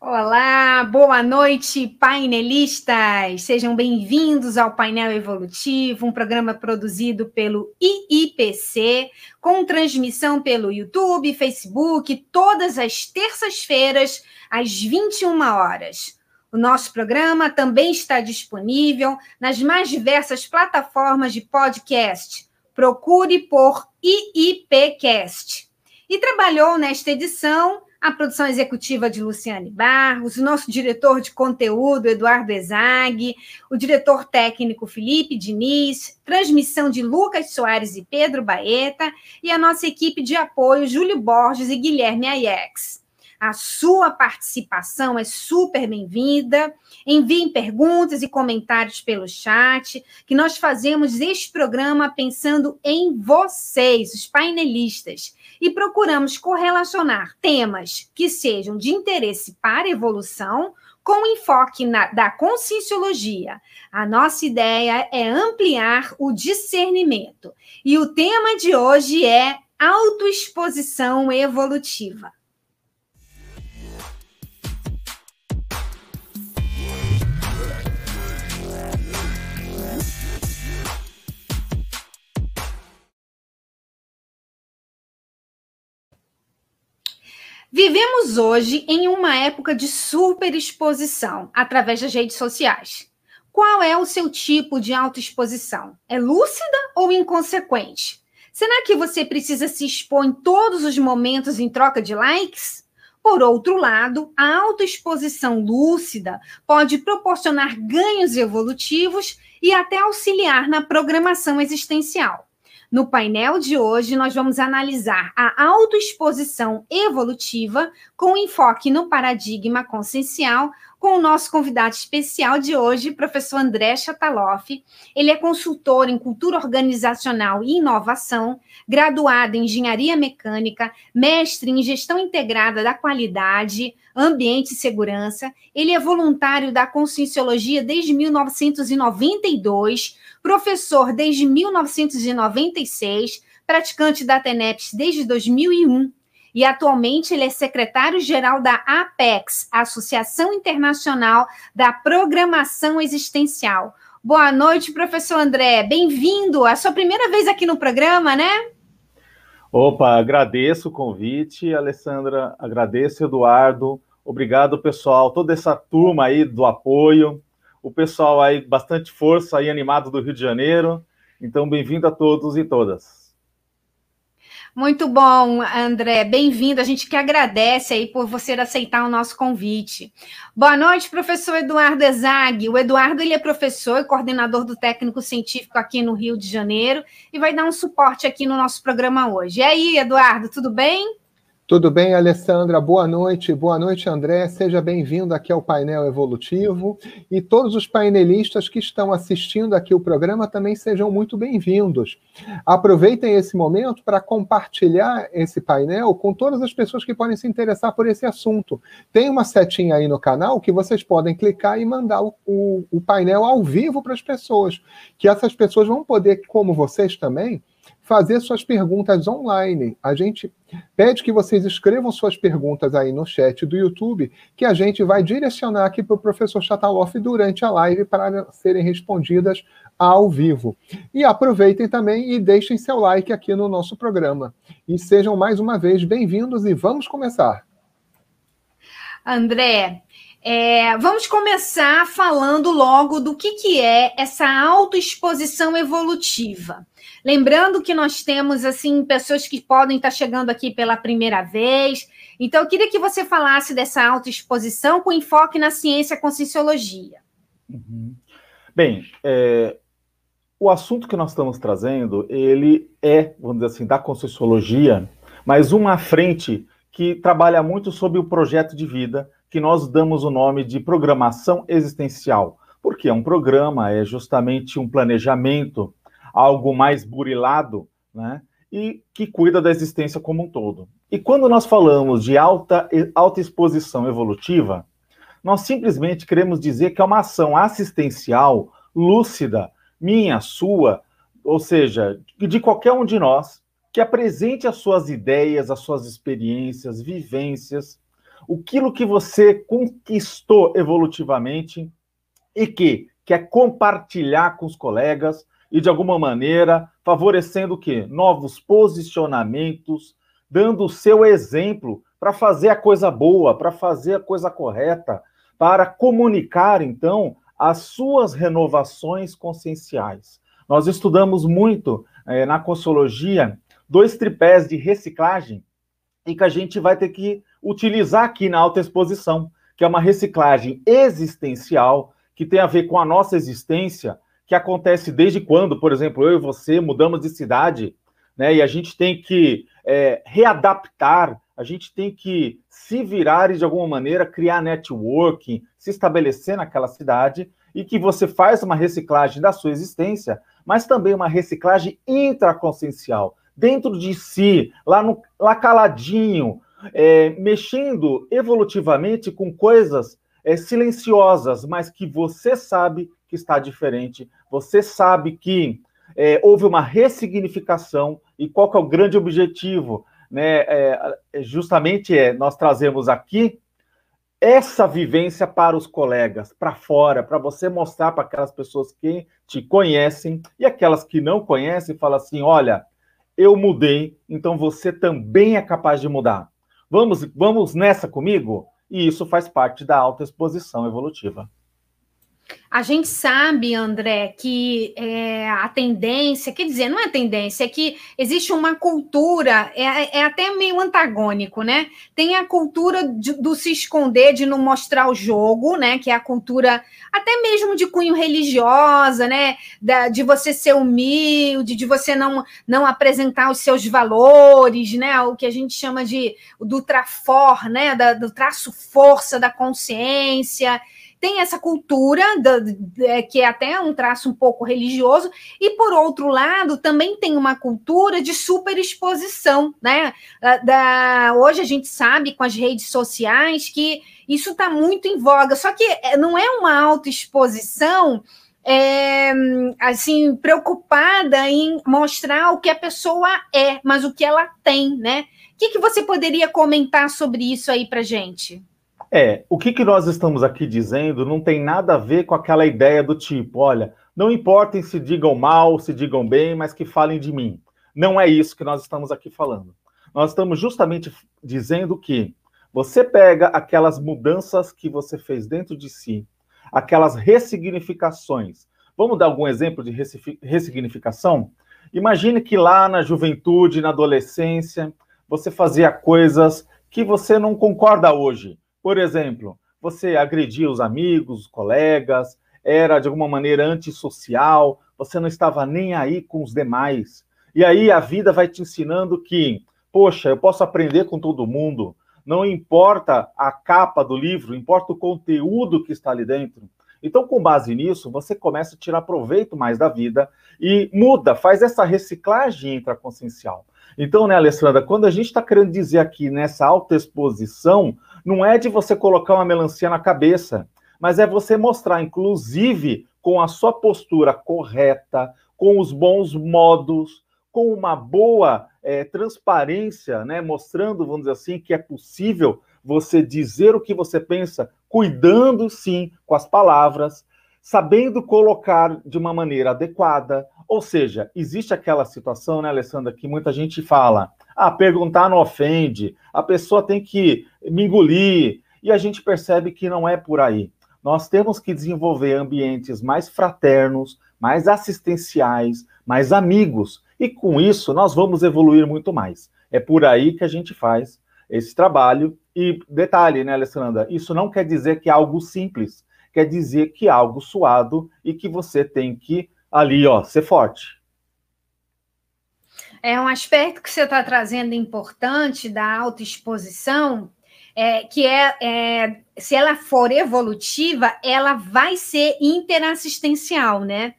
Olá, boa noite, painelistas! Sejam bem-vindos ao Painel Evolutivo, um programa produzido pelo IIPC, com transmissão pelo YouTube, Facebook, todas as terças-feiras, às 21 horas. O nosso programa também está disponível nas mais diversas plataformas de podcast. Procure por IIPcast. E trabalhou nesta edição a produção executiva de Luciane Barros, o nosso diretor de conteúdo, Eduardo Ezag, o diretor técnico Felipe Diniz, transmissão de Lucas Soares e Pedro Baeta, e a nossa equipe de apoio, Júlio Borges e Guilherme Aiex. A sua participação é super bem-vinda. Enviem perguntas e comentários pelo chat, que nós fazemos este programa pensando em vocês, os painelistas e procuramos correlacionar temas que sejam de interesse para a evolução com enfoque na, da conscienciologia. A nossa ideia é ampliar o discernimento. E o tema de hoje é autoexposição evolutiva. Vivemos hoje em uma época de superexposição através das redes sociais. Qual é o seu tipo de autoexposição? É lúcida ou inconsequente? Será que você precisa se expor em todos os momentos em troca de likes? Por outro lado, a autoexposição lúcida pode proporcionar ganhos evolutivos e até auxiliar na programação existencial. No painel de hoje, nós vamos analisar a autoexposição evolutiva com enfoque no paradigma consciencial, com o nosso convidado especial de hoje, professor André Chataloff. Ele é consultor em cultura organizacional e inovação, graduado em engenharia mecânica, mestre em gestão integrada da qualidade, ambiente e segurança. Ele é voluntário da Conscienciologia desde 1992 professor desde 1996, praticante da TENEPS desde 2001 e atualmente ele é secretário-geral da APEX, Associação Internacional da Programação Existencial. Boa noite, professor André. Bem-vindo. A sua primeira vez aqui no programa, né? Opa, agradeço o convite, Alessandra. Agradeço, Eduardo. Obrigado, pessoal, toda essa turma aí do apoio o pessoal aí, bastante força aí, animado do Rio de Janeiro. Então, bem-vindo a todos e todas. Muito bom, André, bem-vindo. A gente que agradece aí por você aceitar o nosso convite. Boa noite, professor Eduardo Ezag. O Eduardo ele é professor e coordenador do técnico científico aqui no Rio de Janeiro e vai dar um suporte aqui no nosso programa hoje. E aí, Eduardo, tudo bem? Tudo bem, Alessandra? Boa noite. Boa noite, André. Seja bem-vindo aqui ao painel evolutivo. E todos os painelistas que estão assistindo aqui o programa também sejam muito bem-vindos. Aproveitem esse momento para compartilhar esse painel com todas as pessoas que podem se interessar por esse assunto. Tem uma setinha aí no canal que vocês podem clicar e mandar o, o, o painel ao vivo para as pessoas. Que essas pessoas vão poder, como vocês também, fazer suas perguntas online. A gente pede que vocês escrevam suas perguntas aí no chat do YouTube, que a gente vai direcionar aqui para o professor Chataloff durante a live para serem respondidas ao vivo. E aproveitem também e deixem seu like aqui no nosso programa. E sejam mais uma vez bem-vindos e vamos começar. André, é, vamos começar falando logo do que, que é essa autoexposição evolutiva. Lembrando que nós temos assim pessoas que podem estar chegando aqui pela primeira vez. Então, eu queria que você falasse dessa autoexposição com enfoque na ciência conscienciologia. Uhum. Bem, é, o assunto que nós estamos trazendo, ele é, vamos dizer assim, da conscienciologia, mas uma frente que trabalha muito sobre o projeto de vida, que nós damos o nome de programação existencial. Porque é um programa, é justamente um planejamento, algo mais burilado, né? E que cuida da existência como um todo. E quando nós falamos de alta, alta exposição evolutiva, nós simplesmente queremos dizer que é uma ação assistencial, lúcida, minha, sua, ou seja, de qualquer um de nós, que apresente as suas ideias, as suas experiências, vivências, aquilo que você conquistou evolutivamente e que quer compartilhar com os colegas e de alguma maneira favorecendo o quê? Novos posicionamentos, dando o seu exemplo para fazer a coisa boa, para fazer a coisa correta, para comunicar então as suas renovações conscienciais. Nós estudamos muito é, na Consciologia dois tripés de reciclagem e que a gente vai ter que utilizar aqui na alta exposição, que é uma reciclagem existencial, que tem a ver com a nossa existência, que acontece desde quando, por exemplo, eu e você mudamos de cidade, né? E a gente tem que é, readaptar, a gente tem que se virar e, de alguma maneira, criar networking, se estabelecer naquela cidade, e que você faz uma reciclagem da sua existência, mas também uma reciclagem intraconsciencial, dentro de si, lá, no, lá caladinho, é, mexendo evolutivamente com coisas é, silenciosas, mas que você sabe que está diferente, você sabe que é, houve uma ressignificação e qual é o grande objetivo, né? É, é justamente é nós trazemos aqui essa vivência para os colegas, para fora, para você mostrar para aquelas pessoas que te conhecem e aquelas que não conhecem, fala assim, olha, eu mudei, então você também é capaz de mudar. Vamos, vamos nessa comigo? E isso faz parte da alta exposição evolutiva. A gente sabe, André, que é, a tendência, quer dizer, não é tendência, é que existe uma cultura, é, é até meio antagônico, né? Tem a cultura de, do se esconder, de não mostrar o jogo, né? Que é a cultura até mesmo de cunho religiosa, né? Da, de você ser humilde, de você não, não apresentar os seus valores, né? O que a gente chama de do trafor, né? Da, do traço força da consciência tem essa cultura da, é, que é até um traço um pouco religioso, e por outro lado, também tem uma cultura de superexposição, né? Da, hoje a gente sabe com as redes sociais que isso está muito em voga, só que é, não é uma autoexposição é, assim, preocupada em mostrar o que a pessoa é, mas o que ela tem, né? O que, que você poderia comentar sobre isso aí para gente? É, o que, que nós estamos aqui dizendo não tem nada a ver com aquela ideia do tipo, olha, não importem se digam mal, se digam bem, mas que falem de mim. Não é isso que nós estamos aqui falando. Nós estamos justamente dizendo que você pega aquelas mudanças que você fez dentro de si, aquelas ressignificações. Vamos dar algum exemplo de ressignificação? Imagine que lá na juventude, na adolescência, você fazia coisas que você não concorda hoje por exemplo, você agredia os amigos, os colegas, era de alguma maneira antissocial, você não estava nem aí com os demais. E aí a vida vai te ensinando que, poxa, eu posso aprender com todo mundo, não importa a capa do livro, importa o conteúdo que está ali dentro. Então, com base nisso, você começa a tirar proveito mais da vida e muda, faz essa reciclagem intraconsciencial. Então, né, Alessandra, quando a gente está querendo dizer aqui nessa autoexposição, não é de você colocar uma melancia na cabeça, mas é você mostrar, inclusive, com a sua postura correta, com os bons modos, com uma boa é, transparência, né, mostrando, vamos dizer assim, que é possível você dizer o que você pensa, cuidando sim com as palavras, sabendo colocar de uma maneira adequada. Ou seja, existe aquela situação, né, Alessandra, que muita gente fala: ah, perguntar não ofende, a pessoa tem que me engolir. E a gente percebe que não é por aí. Nós temos que desenvolver ambientes mais fraternos, mais assistenciais, mais amigos. E com isso nós vamos evoluir muito mais. É por aí que a gente faz esse trabalho. E detalhe, né, Alessandra? Isso não quer dizer que é algo simples, quer dizer que é algo suado e que você tem que ali, ó, ser forte. É um aspecto que você está trazendo importante da autoexposição, é, que é, é, se ela for evolutiva, ela vai ser interassistencial, né?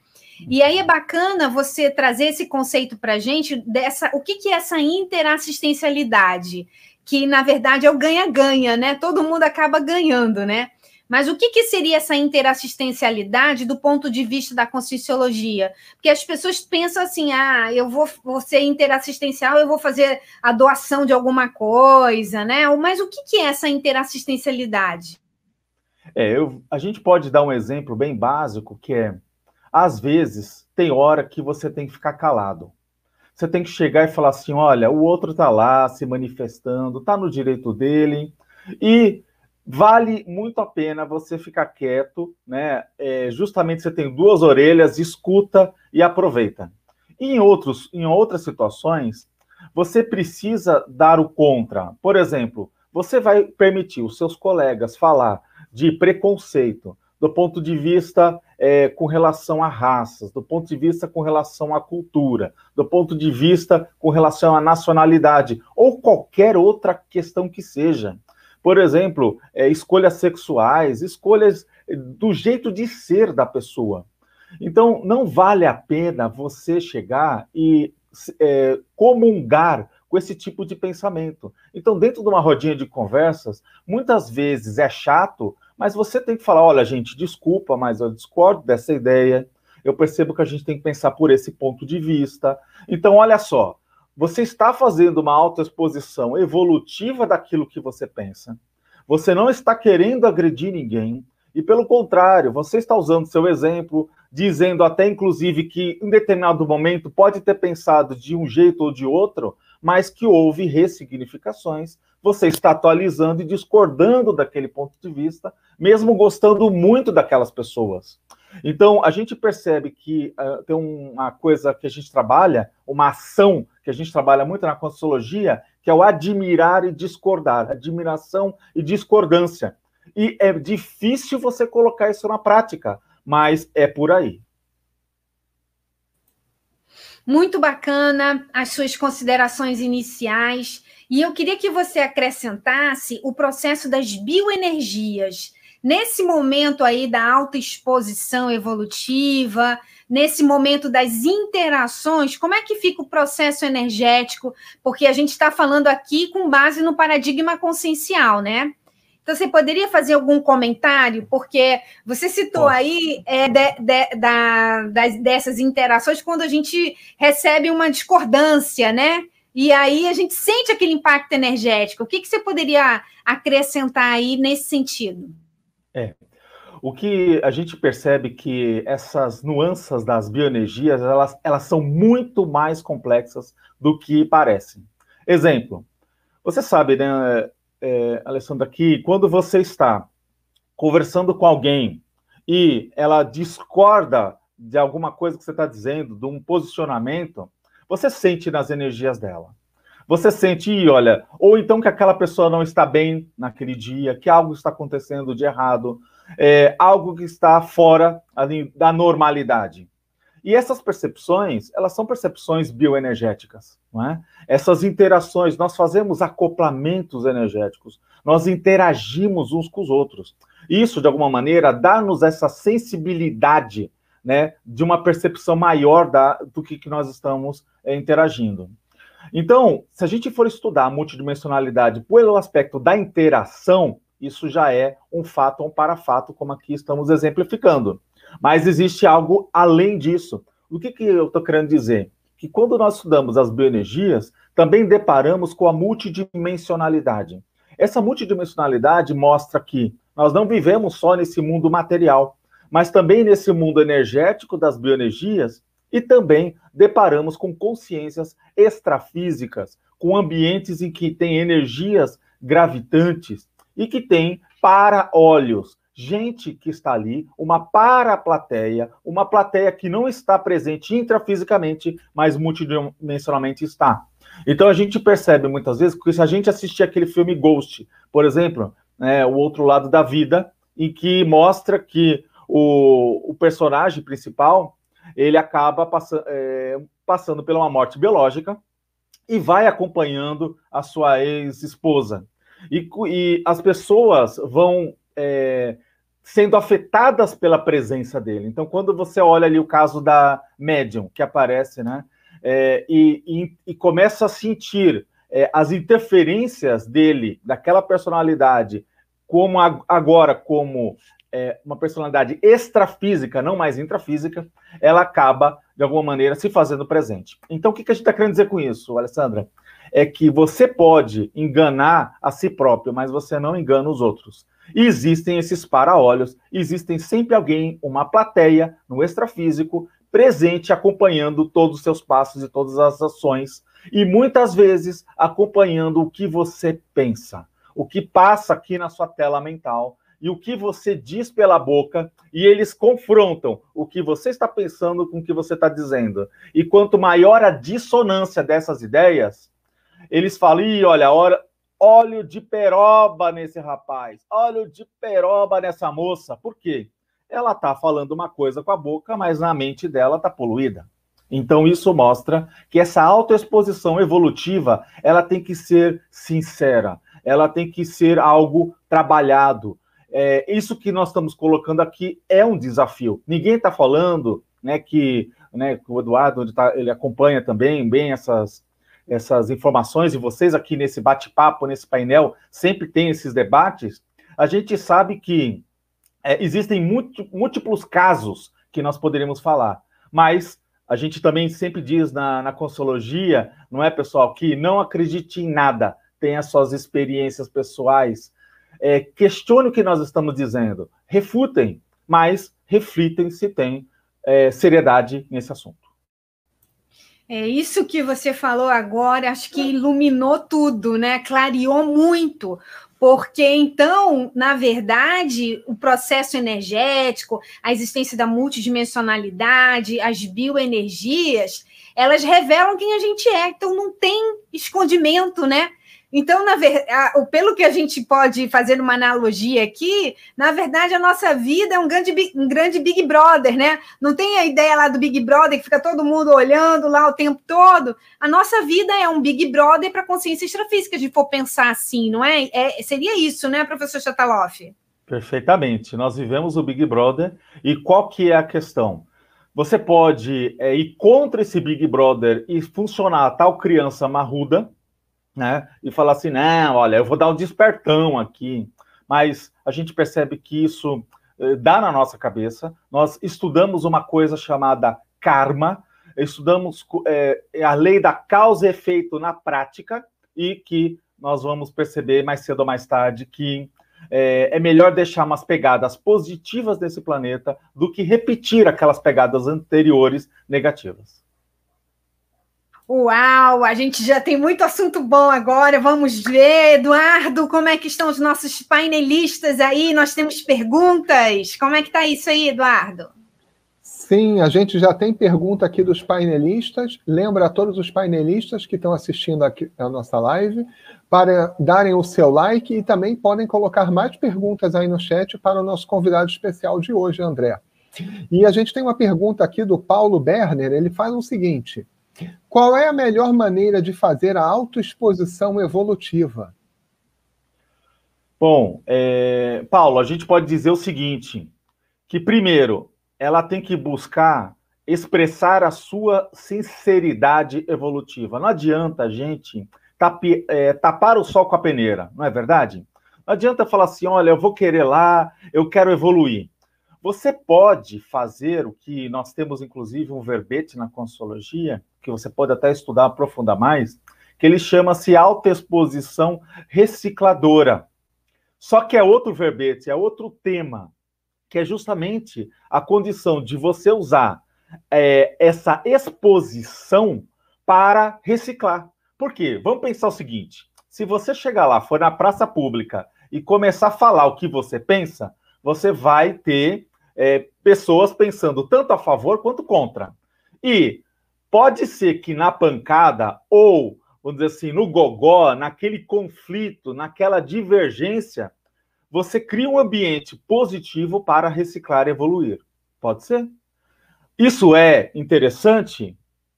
E aí é bacana você trazer esse conceito para gente dessa. O que, que é essa interassistencialidade? Que, na verdade, é o ganha-ganha, né? Todo mundo acaba ganhando, né? Mas o que, que, seria essa interassistencialidade do ponto de vista da conscienciologia? Porque as pessoas pensam assim: ah, eu vou, vou ser interassistencial, eu vou fazer a doação de alguma coisa, né? Mas o que, que é essa interassistencialidade? É, eu, a gente pode dar um exemplo bem básico que é, às vezes, tem hora que você tem que ficar calado. Você tem que chegar e falar assim: olha, o outro está lá se manifestando, está no direito dele, e vale muito a pena você ficar quieto, né? É, justamente você tem duas orelhas, escuta e aproveita. E em, outros, em outras situações, você precisa dar o contra. Por exemplo, você vai permitir os seus colegas falar de preconceito do ponto de vista é, com relação a raças, do ponto de vista com relação à cultura, do ponto de vista com relação à nacionalidade, ou qualquer outra questão que seja. Por exemplo, é, escolhas sexuais, escolhas do jeito de ser da pessoa. Então, não vale a pena você chegar e é, comungar com esse tipo de pensamento. Então, dentro de uma rodinha de conversas, muitas vezes é chato, mas você tem que falar: olha, gente, desculpa, mas eu discordo dessa ideia. Eu percebo que a gente tem que pensar por esse ponto de vista. Então, olha só, você está fazendo uma autoexposição evolutiva daquilo que você pensa. Você não está querendo agredir ninguém. E pelo contrário, você está usando seu exemplo, dizendo até inclusive que em determinado momento pode ter pensado de um jeito ou de outro, mas que houve ressignificações. Você está atualizando e discordando daquele ponto de vista, mesmo gostando muito daquelas pessoas. Então, a gente percebe que uh, tem uma coisa que a gente trabalha, uma ação que a gente trabalha muito na Consciologia, que é o admirar e discordar, admiração e discordância. E é difícil você colocar isso na prática, mas é por aí. Muito bacana as suas considerações iniciais. E eu queria que você acrescentasse o processo das bioenergias. Nesse momento aí da autoexposição evolutiva, nesse momento das interações, como é que fica o processo energético? Porque a gente está falando aqui com base no paradigma consciencial, né? Então, você poderia fazer algum comentário? Porque você citou aí é, de, de, da, das, dessas interações quando a gente recebe uma discordância, né? E aí a gente sente aquele impacto energético. O que, que você poderia acrescentar aí nesse sentido? É, o que a gente percebe que essas nuances das bioenergias, elas, elas são muito mais complexas do que parecem. Exemplo, você sabe, né, é, Alessandra, que quando você está conversando com alguém e ela discorda de alguma coisa que você está dizendo, de um posicionamento, você sente nas energias dela. Você sente, olha, ou então que aquela pessoa não está bem naquele dia, que algo está acontecendo de errado, é, algo que está fora ali, da normalidade. E essas percepções, elas são percepções bioenergéticas, não é? Essas interações, nós fazemos acoplamentos energéticos, nós interagimos uns com os outros. Isso, de alguma maneira, dá-nos essa sensibilidade, né, de uma percepção maior da, do que, que nós estamos é, interagindo. Então, se a gente for estudar a multidimensionalidade pelo aspecto da interação, isso já é um fato, um parafato, como aqui estamos exemplificando. Mas existe algo além disso. O que, que eu estou querendo dizer? Que quando nós estudamos as bioenergias, também deparamos com a multidimensionalidade. Essa multidimensionalidade mostra que nós não vivemos só nesse mundo material, mas também nesse mundo energético das bioenergias e também deparamos com consciências extrafísicas, com ambientes em que tem energias gravitantes, e que tem para-olhos. Gente que está ali, uma para-plateia, uma plateia que não está presente intrafisicamente, mas multidimensionalmente está. Então a gente percebe muitas vezes que se a gente assistir aquele filme Ghost, por exemplo, né, o outro lado da vida, em que mostra que o, o personagem principal ele acaba é, passando pela uma morte biológica e vai acompanhando a sua ex-esposa. E, e as pessoas vão é, sendo afetadas pela presença dele. Então, quando você olha ali o caso da médium que aparece, né? É, e, e, e, começa a sentir é, as interferências dele, daquela personalidade, como agora como é, uma personalidade extrafísica, não mais intrafísica, ela acaba, de alguma maneira, se fazendo presente. Então, o que a gente está querendo dizer com isso, Alessandra? É que você pode enganar a si próprio, mas você não engana os outros. E existem esses para-olhos, existem sempre alguém, uma plateia no extrafísico, presente, acompanhando todos os seus passos e todas as ações, e muitas vezes acompanhando o que você pensa, o que passa aqui na sua tela mental e o que você diz pela boca, e eles confrontam o que você está pensando com o que você está dizendo. E quanto maior a dissonância dessas ideias, eles falam: Ih, olha, hora, óleo de peroba nesse rapaz, óleo de peroba nessa moça. Por quê? Ela está falando uma coisa com a boca, mas na mente dela está poluída. Então isso mostra que essa autoexposição evolutiva, ela tem que ser sincera, ela tem que ser algo trabalhado. É, isso que nós estamos colocando aqui é um desafio. Ninguém está falando né, que né, o Eduardo tá, ele acompanha também bem essas, essas informações, e vocês aqui nesse bate-papo, nesse painel, sempre tem esses debates. A gente sabe que é, existem múltiplos casos que nós poderíamos falar, mas a gente também sempre diz na, na consologia, não é, pessoal, que não acredite em nada, tenha suas experiências pessoais, é, questione o que nós estamos dizendo, refutem, mas reflitem se tem é, seriedade nesse assunto. É isso que você falou agora, acho que iluminou tudo, né? Clareou muito, porque então, na verdade, o processo energético, a existência da multidimensionalidade, as bioenergias, elas revelam quem a gente é. Então não tem escondimento, né? Então, na ver... pelo que a gente pode fazer uma analogia aqui, na verdade, a nossa vida é um grande, um grande Big Brother, né? Não tem a ideia lá do Big Brother que fica todo mundo olhando lá o tempo todo. A nossa vida é um Big Brother para consciência extrafísica, de for pensar assim, não é? é seria isso, né, professor Chataloff? Perfeitamente. Nós vivemos o Big Brother e qual que é a questão? Você pode é, ir contra esse Big Brother e funcionar tal criança marruda, né? E falar assim, não, olha, eu vou dar um despertão aqui, mas a gente percebe que isso eh, dá na nossa cabeça. Nós estudamos uma coisa chamada karma, estudamos eh, a lei da causa e efeito na prática e que nós vamos perceber mais cedo ou mais tarde que é, é, melhor deixar umas pegadas positivas desse planeta do que repetir aquelas pegadas anteriores negativas. Uau, a gente já tem muito assunto bom agora. Vamos ver, Eduardo, como é que estão os nossos painelistas aí? Nós temos perguntas. Como é que está isso aí, Eduardo? Sim, a gente já tem pergunta aqui dos painelistas. Lembra a todos os painelistas que estão assistindo aqui a nossa live para darem o seu like e também podem colocar mais perguntas aí no chat para o nosso convidado especial de hoje, André. E a gente tem uma pergunta aqui do Paulo Berner. Ele faz o seguinte: qual é a melhor maneira de fazer a autoexposição evolutiva? Bom, é, Paulo, a gente pode dizer o seguinte: que primeiro, ela tem que buscar expressar a sua sinceridade evolutiva. Não adianta a gente é, tapar o sol com a peneira, não é verdade? Não adianta falar assim, olha, eu vou querer lá, eu quero evoluir. Você pode fazer o que nós temos, inclusive, um verbete na consologia, que você pode até estudar, aprofundar mais, que ele chama-se autoexposição recicladora. Só que é outro verbete, é outro tema, que é justamente a condição de você usar é, essa exposição para reciclar. Por quê? Vamos pensar o seguinte: se você chegar lá, for na praça pública e começar a falar o que você pensa, você vai ter é, pessoas pensando tanto a favor quanto contra. E Pode ser que na pancada ou, vamos dizer assim, no gogó, naquele conflito, naquela divergência, você cria um ambiente positivo para reciclar e evoluir. Pode ser. Isso é interessante?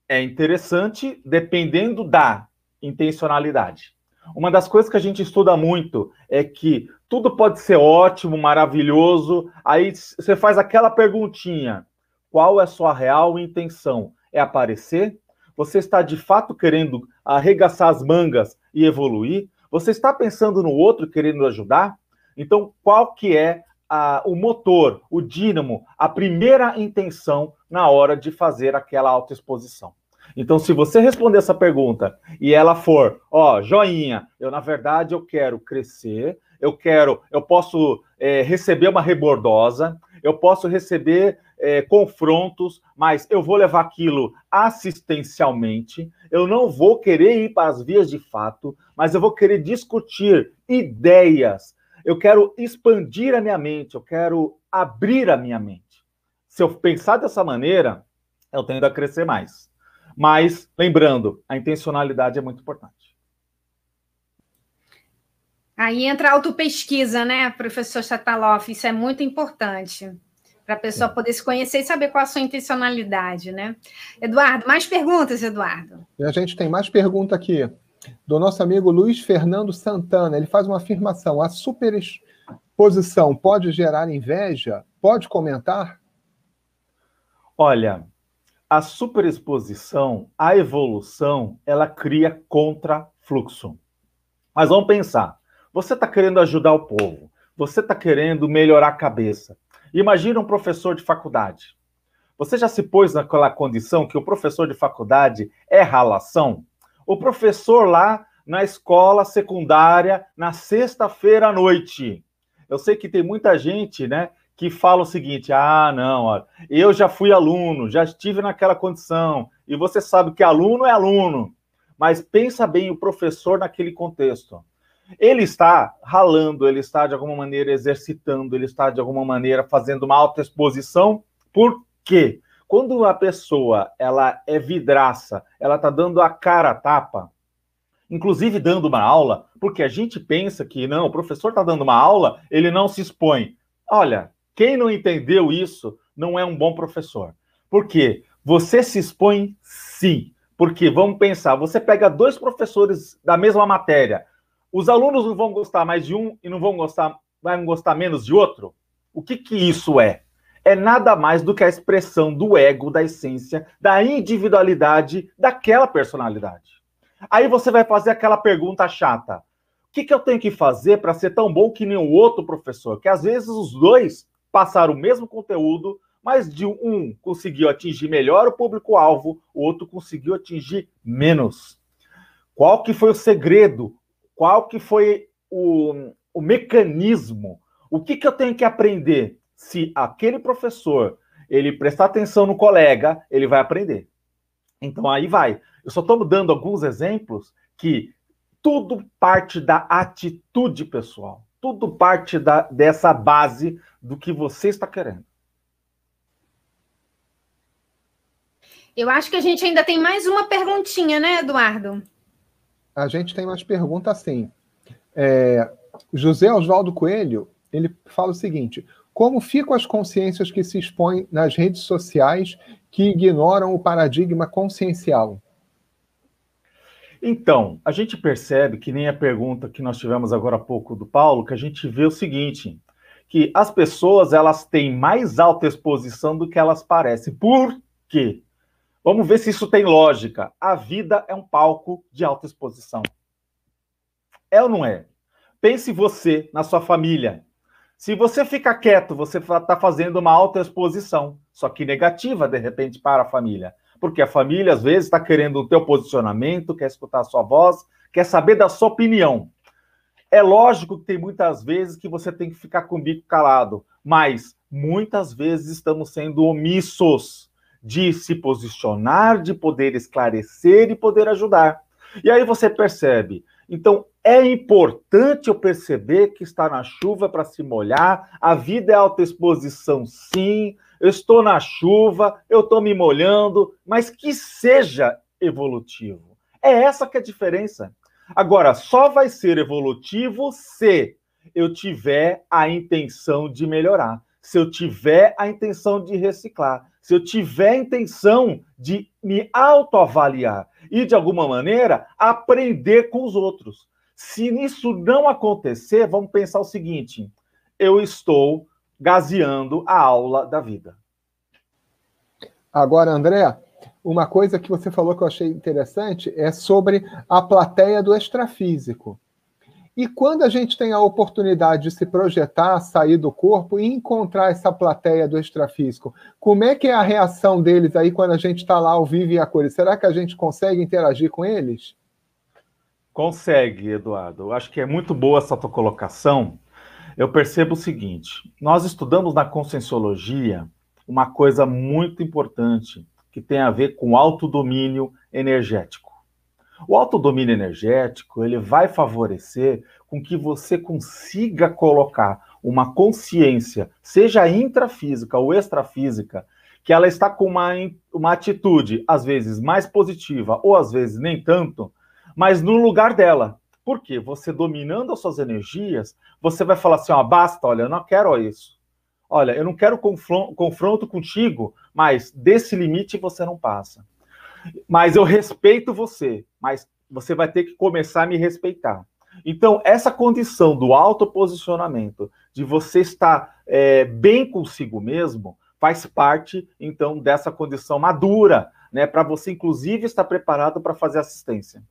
É interessante dependendo da intencionalidade. Uma das coisas que a gente estuda muito é que tudo pode ser ótimo, maravilhoso. Aí você faz aquela perguntinha: qual é a sua real intenção? É aparecer? Você está de fato querendo arregaçar as mangas e evoluir? Você está pensando no outro querendo ajudar? Então, qual que é a, o motor, o dínamo, a primeira intenção na hora de fazer aquela autoexposição? Então, se você responder essa pergunta e ela for, ó, joinha, eu na verdade eu quero crescer, eu quero, eu posso é, receber uma rebordosa, eu posso receber é, confrontos, mas eu vou levar aquilo assistencialmente, eu não vou querer ir para as vias de fato, mas eu vou querer discutir ideias, eu quero expandir a minha mente, eu quero abrir a minha mente. Se eu pensar dessa maneira, eu tendo a crescer mais. Mas, lembrando, a intencionalidade é muito importante. Aí entra a autopesquisa, né, professor Chataloff? Isso é muito importante para a pessoa poder se conhecer e saber qual a sua intencionalidade, né? Eduardo, mais perguntas, Eduardo? E a gente tem mais pergunta aqui do nosso amigo Luiz Fernando Santana. Ele faz uma afirmação: a superexposição pode gerar inveja? Pode comentar? Olha, a superexposição, a evolução, ela cria contrafluxo. Mas vamos pensar. Você está querendo ajudar o povo, você está querendo melhorar a cabeça. Imagina um professor de faculdade. Você já se pôs naquela condição que o professor de faculdade é ralação? O professor lá na escola secundária, na sexta-feira à noite. Eu sei que tem muita gente, né, que fala o seguinte: ah, não, ó, eu já fui aluno, já estive naquela condição, e você sabe que aluno é aluno. Mas pensa bem o professor naquele contexto ele está ralando, ele está de alguma maneira exercitando, ele está de alguma maneira fazendo uma autoexposição. Por quê? Quando a pessoa ela é vidraça, ela está dando a cara a tapa, inclusive dando uma aula, porque a gente pensa que não, o professor está dando uma aula, ele não se expõe. Olha, quem não entendeu isso não é um bom professor. Por quê? Você se expõe sim. Porque vamos pensar, você pega dois professores da mesma matéria, os alunos não vão gostar mais de um e não vão gostar, vão gostar menos de outro? O que, que isso é? É nada mais do que a expressão do ego, da essência, da individualidade daquela personalidade. Aí você vai fazer aquela pergunta chata: o que, que eu tenho que fazer para ser tão bom que nem o outro professor? Que às vezes os dois passaram o mesmo conteúdo, mas de um conseguiu atingir melhor o público-alvo, o outro conseguiu atingir menos. Qual que foi o segredo? Qual que foi o, o mecanismo? O que, que eu tenho que aprender? Se aquele professor ele prestar atenção no colega, ele vai aprender. Então aí vai. Eu só estou dando alguns exemplos que tudo parte da atitude pessoal. Tudo parte da, dessa base do que você está querendo. Eu acho que a gente ainda tem mais uma perguntinha, né, Eduardo? A gente tem mais perguntas sim. É, José Oswaldo Coelho, ele fala o seguinte: como ficam as consciências que se expõem nas redes sociais que ignoram o paradigma consciencial? Então, a gente percebe que nem a pergunta que nós tivemos agora há pouco do Paulo, que a gente vê o seguinte, que as pessoas elas têm mais alta exposição do que elas parecem. Por quê? Vamos ver se isso tem lógica. A vida é um palco de alta exposição. É ou não é? Pense você na sua família. Se você fica quieto, você está fazendo uma alta exposição, só que negativa, de repente, para a família. Porque a família, às vezes, está querendo o teu posicionamento, quer escutar a sua voz, quer saber da sua opinião. É lógico que tem muitas vezes que você tem que ficar com o bico calado, mas muitas vezes estamos sendo omissos de se posicionar, de poder esclarecer e poder ajudar. E aí você percebe. Então, é importante eu perceber que está na chuva para se molhar, a vida é alta exposição, sim. Eu estou na chuva, eu estou me molhando, mas que seja evolutivo. É essa que é a diferença. Agora, só vai ser evolutivo se eu tiver a intenção de melhorar, se eu tiver a intenção de reciclar, se eu tiver a intenção de me autoavaliar e, de alguma maneira, aprender com os outros. Se isso não acontecer, vamos pensar o seguinte: eu estou gaseando a aula da vida. Agora, André, uma coisa que você falou que eu achei interessante é sobre a plateia do extrafísico. E quando a gente tem a oportunidade de se projetar, sair do corpo e encontrar essa plateia do extrafísico, como é que é a reação deles aí quando a gente está lá ao vivo e a cores? Será que a gente consegue interagir com eles? Consegue, Eduardo. Eu acho que é muito boa essa tua colocação. Eu percebo o seguinte: nós estudamos na conscienciologia uma coisa muito importante que tem a ver com autodomínio energético. O autodomínio energético, ele vai favorecer com que você consiga colocar uma consciência, seja intrafísica ou extrafísica, que ela está com uma, uma atitude, às vezes mais positiva ou às vezes nem tanto, mas no lugar dela. Porque você dominando as suas energias, você vai falar assim: ó, basta, olha, eu não quero isso. Olha, eu não quero confronto contigo, mas desse limite você não passa. Mas eu respeito você, mas você vai ter que começar a me respeitar. Então, essa condição do autoposicionamento, de você estar é, bem consigo mesmo, faz parte, então, dessa condição madura, né? Para você, inclusive, estar preparado para fazer assistência.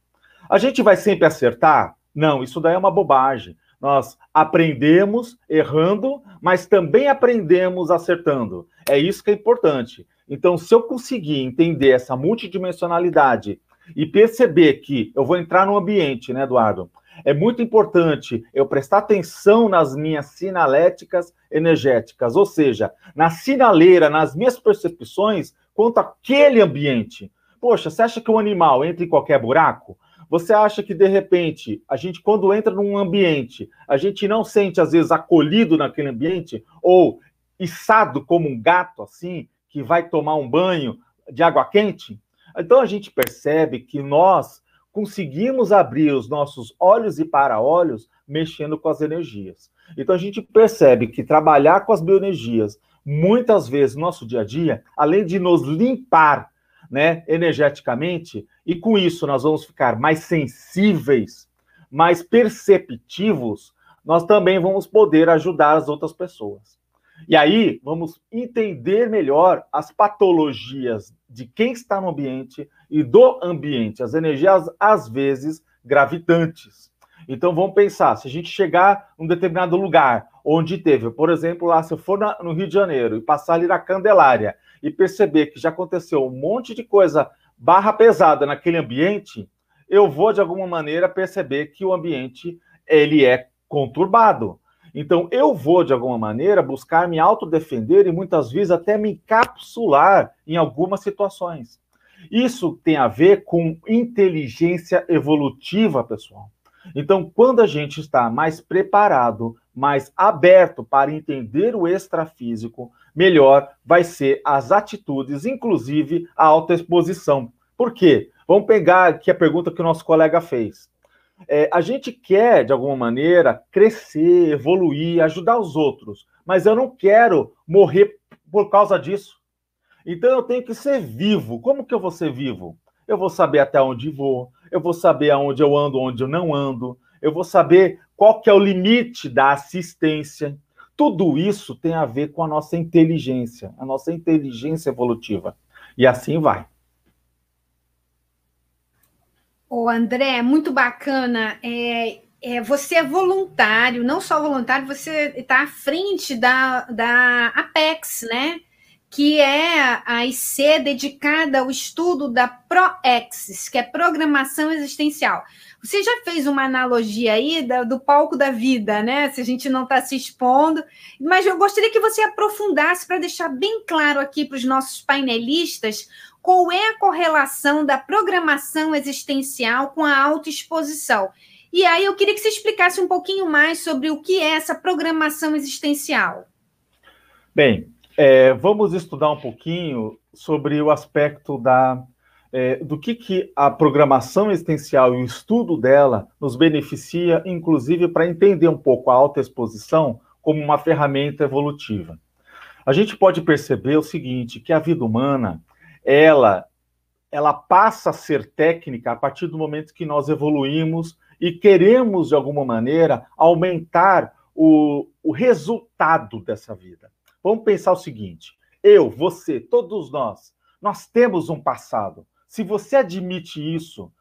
A gente vai sempre acertar? Não, isso daí é uma bobagem. Nós aprendemos errando, mas também aprendemos acertando. É isso que é importante. Então, se eu conseguir entender essa multidimensionalidade e perceber que eu vou entrar no ambiente, né, Eduardo? É muito importante eu prestar atenção nas minhas sinaléticas energéticas, ou seja, na sinaleira, nas minhas percepções quanto àquele ambiente. Poxa, você acha que um animal entra em qualquer buraco? Você acha que, de repente, a gente, quando entra num ambiente, a gente não sente, às vezes, acolhido naquele ambiente, ou içado como um gato, assim, que vai tomar um banho de água quente? Então, a gente percebe que nós conseguimos abrir os nossos olhos e para-olhos mexendo com as energias. Então, a gente percebe que trabalhar com as bioenergias, muitas vezes no nosso dia a dia, além de nos limpar né, energeticamente, e com isso nós vamos ficar mais sensíveis, mais perceptivos, nós também vamos poder ajudar as outras pessoas. E aí vamos entender melhor as patologias de quem está no ambiente e do ambiente, as energias às vezes gravitantes. Então vamos pensar, se a gente chegar num determinado lugar onde teve, por exemplo, lá se eu for na, no Rio de Janeiro e passar ali na Candelária e perceber que já aconteceu um monte de coisa barra pesada naquele ambiente, eu vou de alguma maneira perceber que o ambiente ele é conturbado. Então eu vou de alguma maneira buscar me autodefender e muitas vezes até me encapsular em algumas situações. Isso tem a ver com inteligência evolutiva, pessoal. Então, quando a gente está mais preparado, mais aberto para entender o extrafísico, melhor vai ser as atitudes, inclusive a autoexposição. Por quê? Vamos pegar aqui a pergunta que o nosso colega fez. É, a gente quer, de alguma maneira, crescer, evoluir, ajudar os outros, mas eu não quero morrer por causa disso. Então eu tenho que ser vivo. Como que eu vou ser vivo? Eu vou saber até onde vou, eu vou saber aonde eu ando, onde eu não ando, eu vou saber qual que é o limite da assistência, tudo isso tem a ver com a nossa inteligência, a nossa inteligência evolutiva. E assim vai. O André, muito bacana. É, é, você é voluntário, não só voluntário, você está à frente da, da Apex, né? Que é a IC dedicada ao estudo da ProExis, que é Programação Existencial. Você já fez uma analogia aí do, do palco da vida, né? Se a gente não está se expondo, mas eu gostaria que você aprofundasse para deixar bem claro aqui para os nossos painelistas qual é a correlação da programação existencial com a autoexposição. E aí eu queria que você explicasse um pouquinho mais sobre o que é essa programação existencial. Bem, é, vamos estudar um pouquinho sobre o aspecto da é, do que, que a programação existencial e o estudo dela nos beneficia, inclusive para entender um pouco a autoexposição como uma ferramenta evolutiva. A gente pode perceber o seguinte, que a vida humana, ela, ela passa a ser técnica a partir do momento que nós evoluímos e queremos, de alguma maneira, aumentar o, o resultado dessa vida. Vamos pensar o seguinte: eu, você, todos nós, nós temos um passado. Se você admite isso,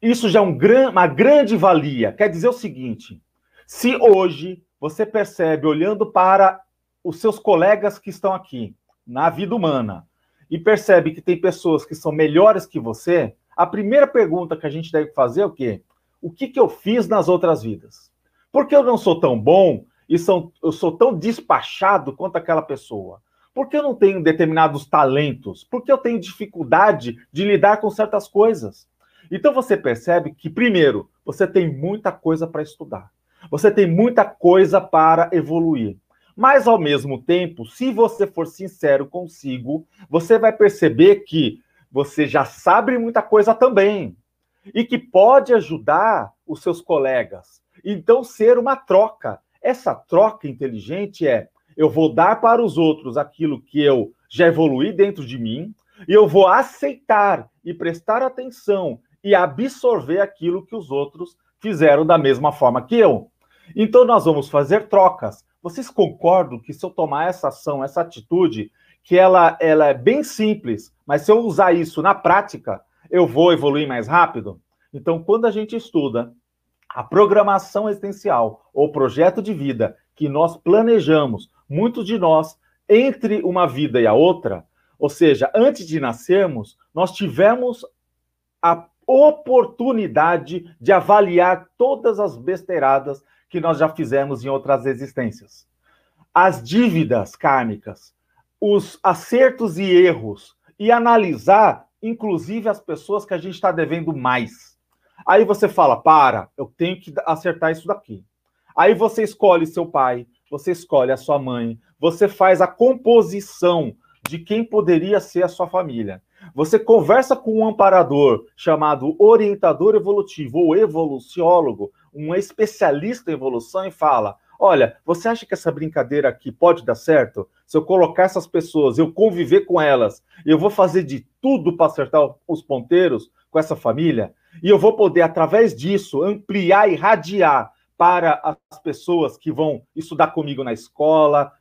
isso já é um gran, uma grande valia. Quer dizer o seguinte: se hoje você percebe, olhando para os seus colegas que estão aqui na vida humana, e percebe que tem pessoas que são melhores que você, a primeira pergunta que a gente deve fazer é o quê? O que, que eu fiz nas outras vidas? Por que eu não sou tão bom e sou, eu sou tão despachado quanto aquela pessoa? Por que eu não tenho determinados talentos? Por que eu tenho dificuldade de lidar com certas coisas? Então você percebe que, primeiro, você tem muita coisa para estudar. Você tem muita coisa para evoluir. Mas, ao mesmo tempo, se você for sincero consigo, você vai perceber que você já sabe muita coisa também e que pode ajudar os seus colegas. Então, ser uma troca. Essa troca inteligente é: eu vou dar para os outros aquilo que eu já evolui dentro de mim, e eu vou aceitar e prestar atenção e absorver aquilo que os outros fizeram da mesma forma que eu. Então, nós vamos fazer trocas. Vocês concordam que se eu tomar essa ação, essa atitude, que ela, ela é bem simples, mas se eu usar isso na prática, eu vou evoluir mais rápido? Então, quando a gente estuda a programação existencial ou projeto de vida que nós planejamos, muitos de nós, entre uma vida e a outra, ou seja, antes de nascermos, nós tivemos a oportunidade de avaliar todas as besteiradas que nós já fizemos em outras existências. As dívidas kármicas, os acertos e erros, e analisar, inclusive, as pessoas que a gente está devendo mais. Aí você fala: para, eu tenho que acertar isso daqui. Aí você escolhe seu pai, você escolhe a sua mãe, você faz a composição de quem poderia ser a sua família. Você conversa com um amparador chamado orientador evolutivo ou evoluciólogo, um especialista em evolução, e fala: Olha, você acha que essa brincadeira aqui pode dar certo? Se eu colocar essas pessoas, eu conviver com elas, eu vou fazer de tudo para acertar os ponteiros com essa família, e eu vou poder, através disso, ampliar e radiar para as pessoas que vão estudar comigo na escola,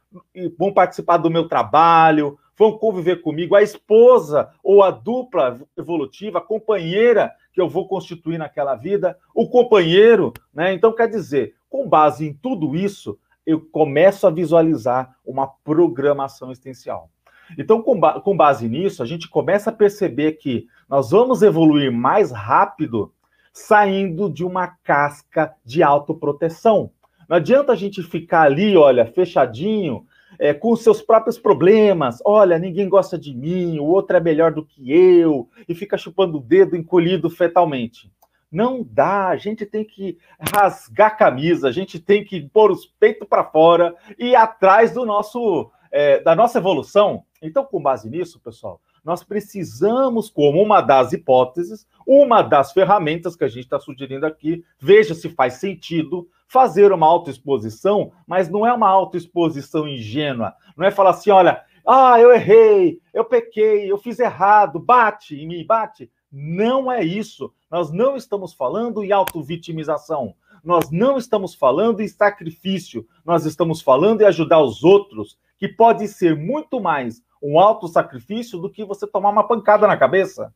vão participar do meu trabalho, vão conviver comigo, a esposa ou a dupla evolutiva, a companheira que eu vou constituir naquela vida, o companheiro, né? Então, quer dizer, com base em tudo isso, eu começo a visualizar uma programação existencial. Então, com, ba com base nisso, a gente começa a perceber que nós vamos evoluir mais rápido saindo de uma casca de autoproteção. Não adianta a gente ficar ali, olha, fechadinho, é, com seus próprios problemas. Olha, ninguém gosta de mim, o outro é melhor do que eu, e fica chupando o dedo encolhido fetalmente. Não dá, a gente tem que rasgar a camisa, a gente tem que pôr os peitos para fora e ir atrás do nosso, é, da nossa evolução. Então, com base nisso, pessoal, nós precisamos, como uma das hipóteses, uma das ferramentas que a gente está sugerindo aqui, veja se faz sentido, fazer uma autoexposição, mas não é uma autoexposição ingênua. Não é falar assim, olha, ah, eu errei, eu pequei, eu fiz errado, bate em mim, bate. Não é isso. Nós não estamos falando em autovitimização. Nós não estamos falando em sacrifício. Nós estamos falando em ajudar os outros, que pode ser muito mais um auto-sacrifício do que você tomar uma pancada na cabeça.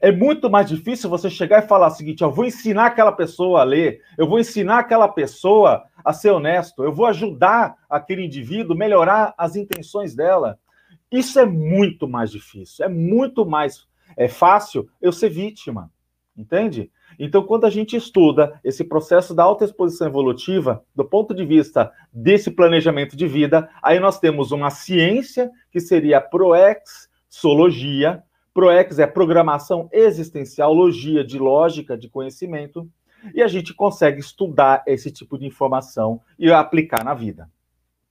É muito mais difícil você chegar e falar o seguinte: eu vou ensinar aquela pessoa a ler, eu vou ensinar aquela pessoa a ser honesto, eu vou ajudar aquele indivíduo a melhorar as intenções dela. Isso é muito mais difícil, é muito mais é fácil eu ser vítima, entende? Então, quando a gente estuda esse processo da autoexposição evolutiva, do ponto de vista desse planejamento de vida, aí nós temos uma ciência que seria a proexologia, ProEx é programação existencial, logia de lógica de conhecimento, e a gente consegue estudar esse tipo de informação e aplicar na vida.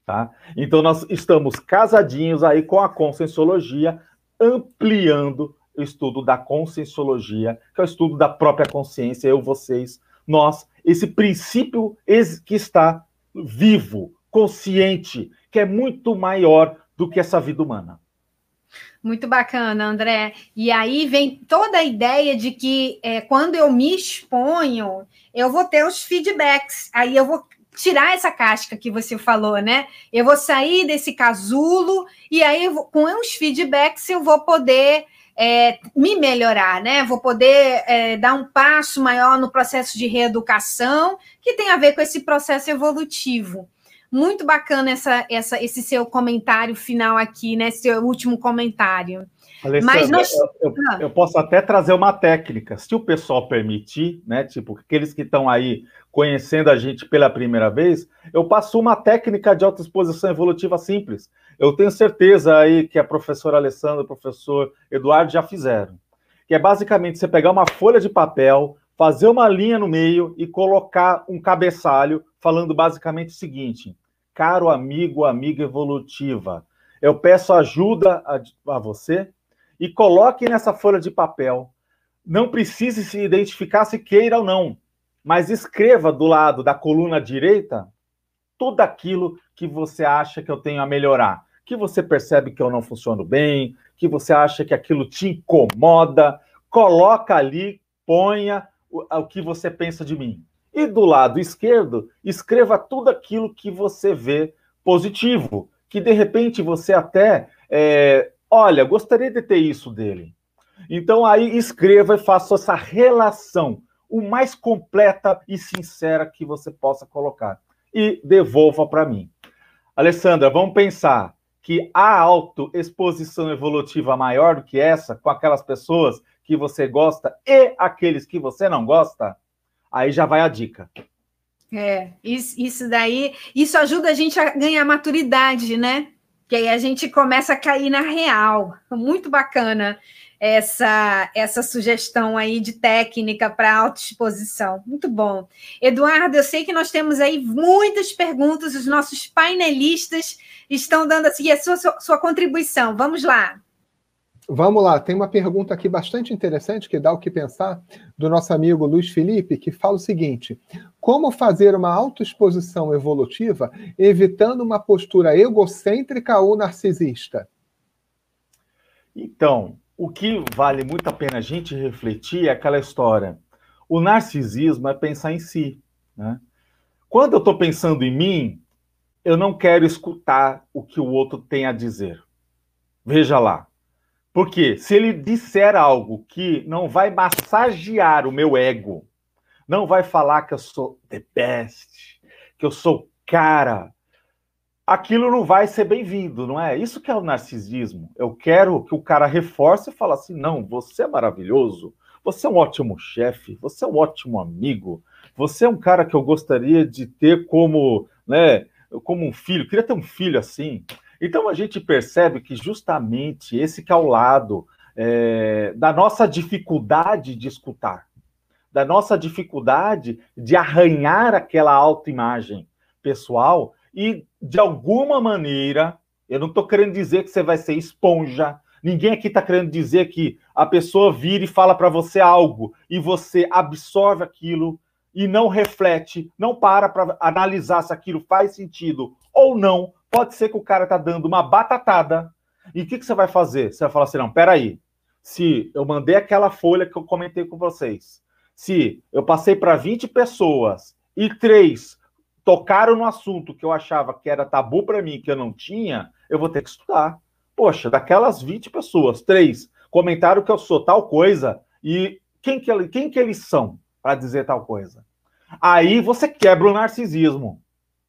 Tá? Então, nós estamos casadinhos aí com a conscienciologia, ampliando o estudo da conscienciologia, que é o estudo da própria consciência, eu, vocês, nós, esse princípio que está vivo, consciente, que é muito maior do que essa vida humana. Muito bacana, André. E aí vem toda a ideia de que é, quando eu me exponho, eu vou ter os feedbacks. Aí eu vou tirar essa casca que você falou, né? Eu vou sair desse casulo e aí com os feedbacks eu vou poder é, me melhorar, né? Vou poder é, dar um passo maior no processo de reeducação, que tem a ver com esse processo evolutivo. Muito bacana essa, essa, esse seu comentário final aqui, né? Seu último comentário. Mas nós... eu, eu, ah. eu, posso até trazer uma técnica, se o pessoal permitir, né? Tipo, aqueles que estão aí conhecendo a gente pela primeira vez, eu passo uma técnica de autoexposição evolutiva simples. Eu tenho certeza aí que a professora Alessandra, o professor Eduardo já fizeram. Que é basicamente você pegar uma folha de papel, fazer uma linha no meio e colocar um cabeçalho falando basicamente o seguinte: caro amigo, amiga evolutiva, eu peço ajuda a, a você e coloque nessa folha de papel. Não precise se identificar se queira ou não mas escreva do lado da coluna direita tudo aquilo que você acha que eu tenho a melhorar, que você percebe que eu não funciono bem, que você acha que aquilo te incomoda, coloca ali, ponha o, o que você pensa de mim. E do lado esquerdo, escreva tudo aquilo que você vê positivo, que de repente você até, é, olha, gostaria de ter isso dele. Então aí escreva e faça essa relação o mais completa e sincera que você possa colocar. E devolva para mim. Alessandra, vamos pensar que a autoexposição evolutiva maior do que essa, com aquelas pessoas que você gosta e aqueles que você não gosta, aí já vai a dica. É, isso, isso daí, isso ajuda a gente a ganhar maturidade, né? Que aí a gente começa a cair na real. Muito bacana essa, essa sugestão aí de técnica para autoexposição. Muito bom. Eduardo, eu sei que nós temos aí muitas perguntas, os nossos painelistas estão dando assim, a sua, sua contribuição. Vamos lá. Vamos lá, tem uma pergunta aqui bastante interessante que dá o que pensar do nosso amigo Luiz Felipe, que fala o seguinte: como fazer uma autoexposição evolutiva evitando uma postura egocêntrica ou narcisista? Então, o que vale muito a pena a gente refletir é aquela história. O narcisismo é pensar em si. Né? Quando eu estou pensando em mim, eu não quero escutar o que o outro tem a dizer. Veja lá. Porque se ele disser algo que não vai massagear o meu ego, não vai falar que eu sou the best, que eu sou cara, aquilo não vai ser bem-vindo, não é? Isso que é o narcisismo. Eu quero que o cara reforce e fale assim: não, você é maravilhoso, você é um ótimo chefe, você é um ótimo amigo, você é um cara que eu gostaria de ter como, né, como um filho, queria ter um filho assim. Então a gente percebe que justamente esse que é o lado é, da nossa dificuldade de escutar, da nossa dificuldade de arranhar aquela autoimagem pessoal e, de alguma maneira, eu não estou querendo dizer que você vai ser esponja. Ninguém aqui está querendo dizer que a pessoa vira e fala para você algo e você absorve aquilo e não reflete, não para para analisar se aquilo faz sentido ou não. Pode ser que o cara está dando uma batatada. E o que, que você vai fazer? Você vai falar assim: não, peraí. Se eu mandei aquela folha que eu comentei com vocês, se eu passei para 20 pessoas e três tocaram no assunto que eu achava que era tabu para mim, que eu não tinha, eu vou ter que estudar. Poxa, daquelas 20 pessoas, três comentaram que eu sou tal coisa, e quem que, quem que eles são para dizer tal coisa? Aí você quebra o narcisismo.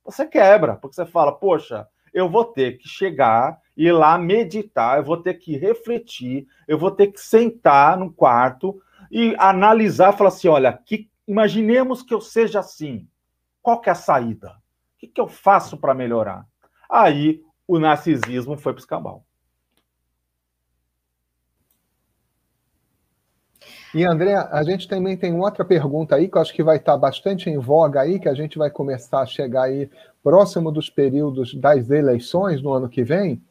Você quebra, porque você fala, poxa, eu vou ter que chegar e ir lá meditar, eu vou ter que refletir, eu vou ter que sentar no quarto e analisar, falar assim, olha, que, imaginemos que eu seja assim. Qual que é a saída? O que, que eu faço para melhorar? Aí o narcisismo foi para o escambau. E André, a gente também tem outra pergunta aí que eu acho que vai estar bastante em voga aí, que a gente vai começar a chegar aí próximo dos períodos das eleições no ano que vem.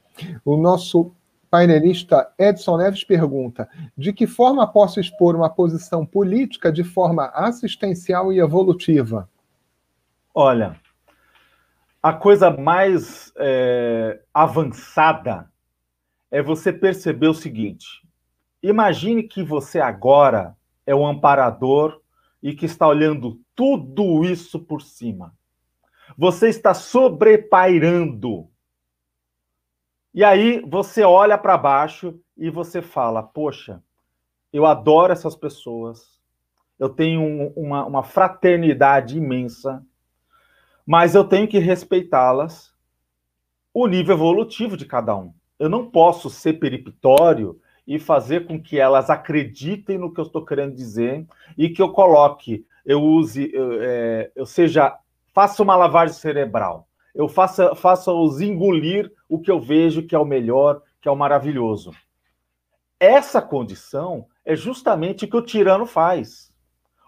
O nosso painelista Edson Neves pergunta: de que forma posso expor uma posição política de forma assistencial e evolutiva? Olha, a coisa mais é, avançada é você perceber o seguinte: imagine que você agora é o amparador e que está olhando tudo isso por cima. Você está sobrepairando. E aí você olha para baixo e você fala: Poxa, eu adoro essas pessoas, eu tenho um, uma, uma fraternidade imensa, mas eu tenho que respeitá-las, o nível evolutivo de cada um. Eu não posso ser periptório e fazer com que elas acreditem no que eu estou querendo dizer e que eu coloque, eu use, é, eu seja, faça uma lavagem cerebral. Eu faça, faça os engolir o que eu vejo que é o melhor, que é o maravilhoso. Essa condição é justamente o que o tirano faz.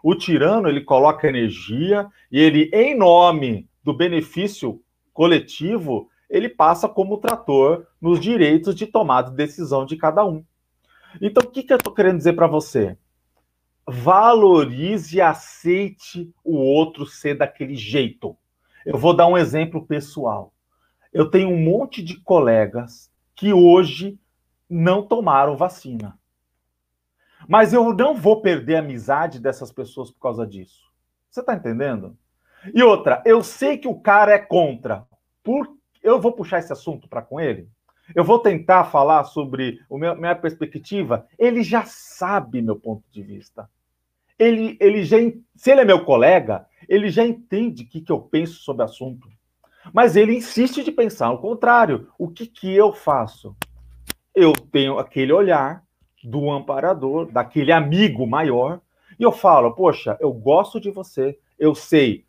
O tirano ele coloca energia e ele, em nome do benefício coletivo, ele passa como trator nos direitos de tomada de decisão de cada um. Então, o que, que eu estou querendo dizer para você? Valorize e aceite o outro ser daquele jeito. Eu vou dar um exemplo pessoal. Eu tenho um monte de colegas que hoje não tomaram vacina. Mas eu não vou perder a amizade dessas pessoas por causa disso. Você está entendendo? E outra, eu sei que o cara é contra. Por... Eu vou puxar esse assunto para com ele? Eu vou tentar falar sobre a minha, perspectiva. Ele já sabe meu ponto de vista. Ele, ele já, se ele é meu colega, ele já entende o que, que eu penso sobre o assunto. Mas ele insiste de pensar o contrário. O que, que eu faço? Eu tenho aquele olhar do amparador, daquele amigo maior, e eu falo: Poxa, eu gosto de você, eu sei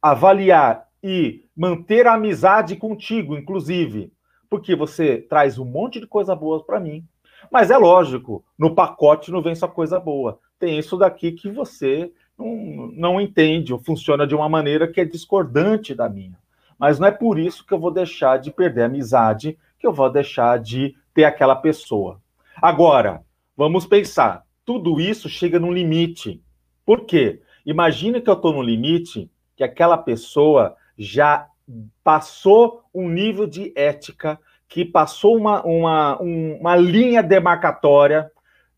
avaliar e manter a amizade contigo, inclusive, porque você traz um monte de coisa boa para mim. Mas é lógico, no pacote não vem só coisa boa. Tem isso daqui que você não, não entende ou funciona de uma maneira que é discordante da minha. Mas não é por isso que eu vou deixar de perder a amizade, que eu vou deixar de ter aquela pessoa. Agora, vamos pensar, tudo isso chega num limite. Por quê? Imagina que eu estou no limite que aquela pessoa já passou um nível de ética, que passou uma, uma, uma linha demarcatória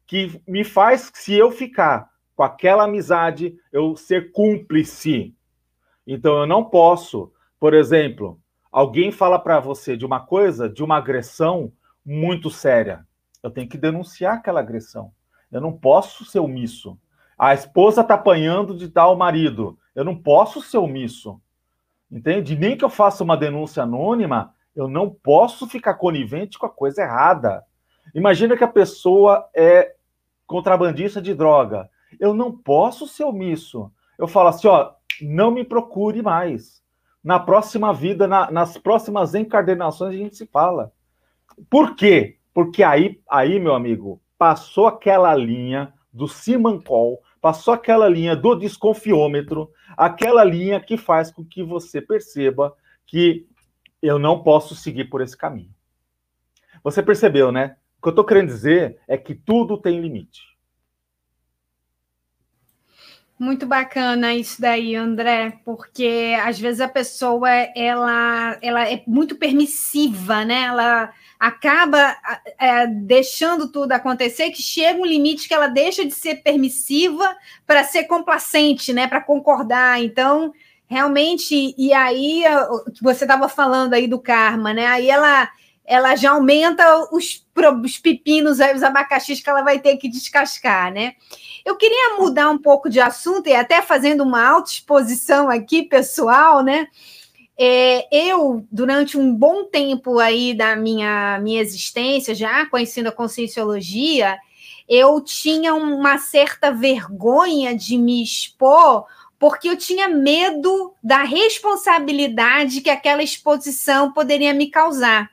que me faz, se eu ficar com aquela amizade, eu ser cúmplice. Então eu não posso, por exemplo, alguém fala para você de uma coisa, de uma agressão muito séria. Eu tenho que denunciar aquela agressão. Eu não posso ser omisso. A esposa está apanhando de tal marido. Eu não posso ser omisso. Entende? Nem que eu faça uma denúncia anônima, eu não posso ficar conivente com a coisa errada. Imagina que a pessoa é contrabandista de droga. Eu não posso ser omisso. Eu falo assim, ó, não me procure mais. Na próxima vida, na, nas próximas encarnações, a gente se fala. Por quê? Porque aí, aí, meu amigo, passou aquela linha do Simancol, passou aquela linha do desconfiômetro, aquela linha que faz com que você perceba que eu não posso seguir por esse caminho. Você percebeu, né? O que eu estou querendo dizer é que tudo tem limite. Muito bacana isso daí, André, porque às vezes a pessoa ela, ela é muito permissiva, né? Ela acaba é, deixando tudo acontecer, que chega um limite que ela deixa de ser permissiva para ser complacente, né? Para concordar. Então, realmente, e aí você estava falando aí do karma, né? Aí ela ela já aumenta os, os pepinos, os abacaxis que ela vai ter que descascar, né? Eu queria mudar um pouco de assunto e até fazendo uma autoexposição aqui, pessoal, né? É, eu, durante um bom tempo aí da minha, minha existência, já conhecendo a conscienciologia, eu tinha uma certa vergonha de me expor, porque eu tinha medo da responsabilidade que aquela exposição poderia me causar.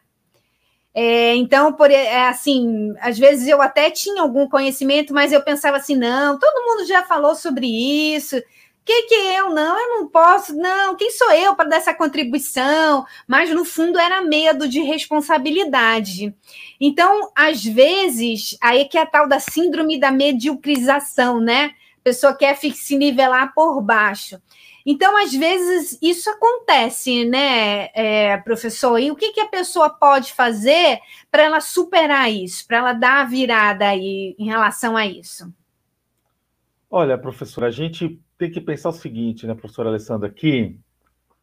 É, então, por, é, assim, às vezes eu até tinha algum conhecimento, mas eu pensava assim, não, todo mundo já falou sobre isso, que que eu não? Eu não posso, não. Quem sou eu para dar essa contribuição? Mas no fundo era medo de responsabilidade. Então, às vezes, aí que é a tal da síndrome da mediocrização, né? A pessoa quer se nivelar por baixo. Então, às vezes, isso acontece, né, é, professor? E o que, que a pessoa pode fazer para ela superar isso, para ela dar a virada aí em relação a isso? Olha, professora, a gente tem que pensar o seguinte, né, professora Alessandra, que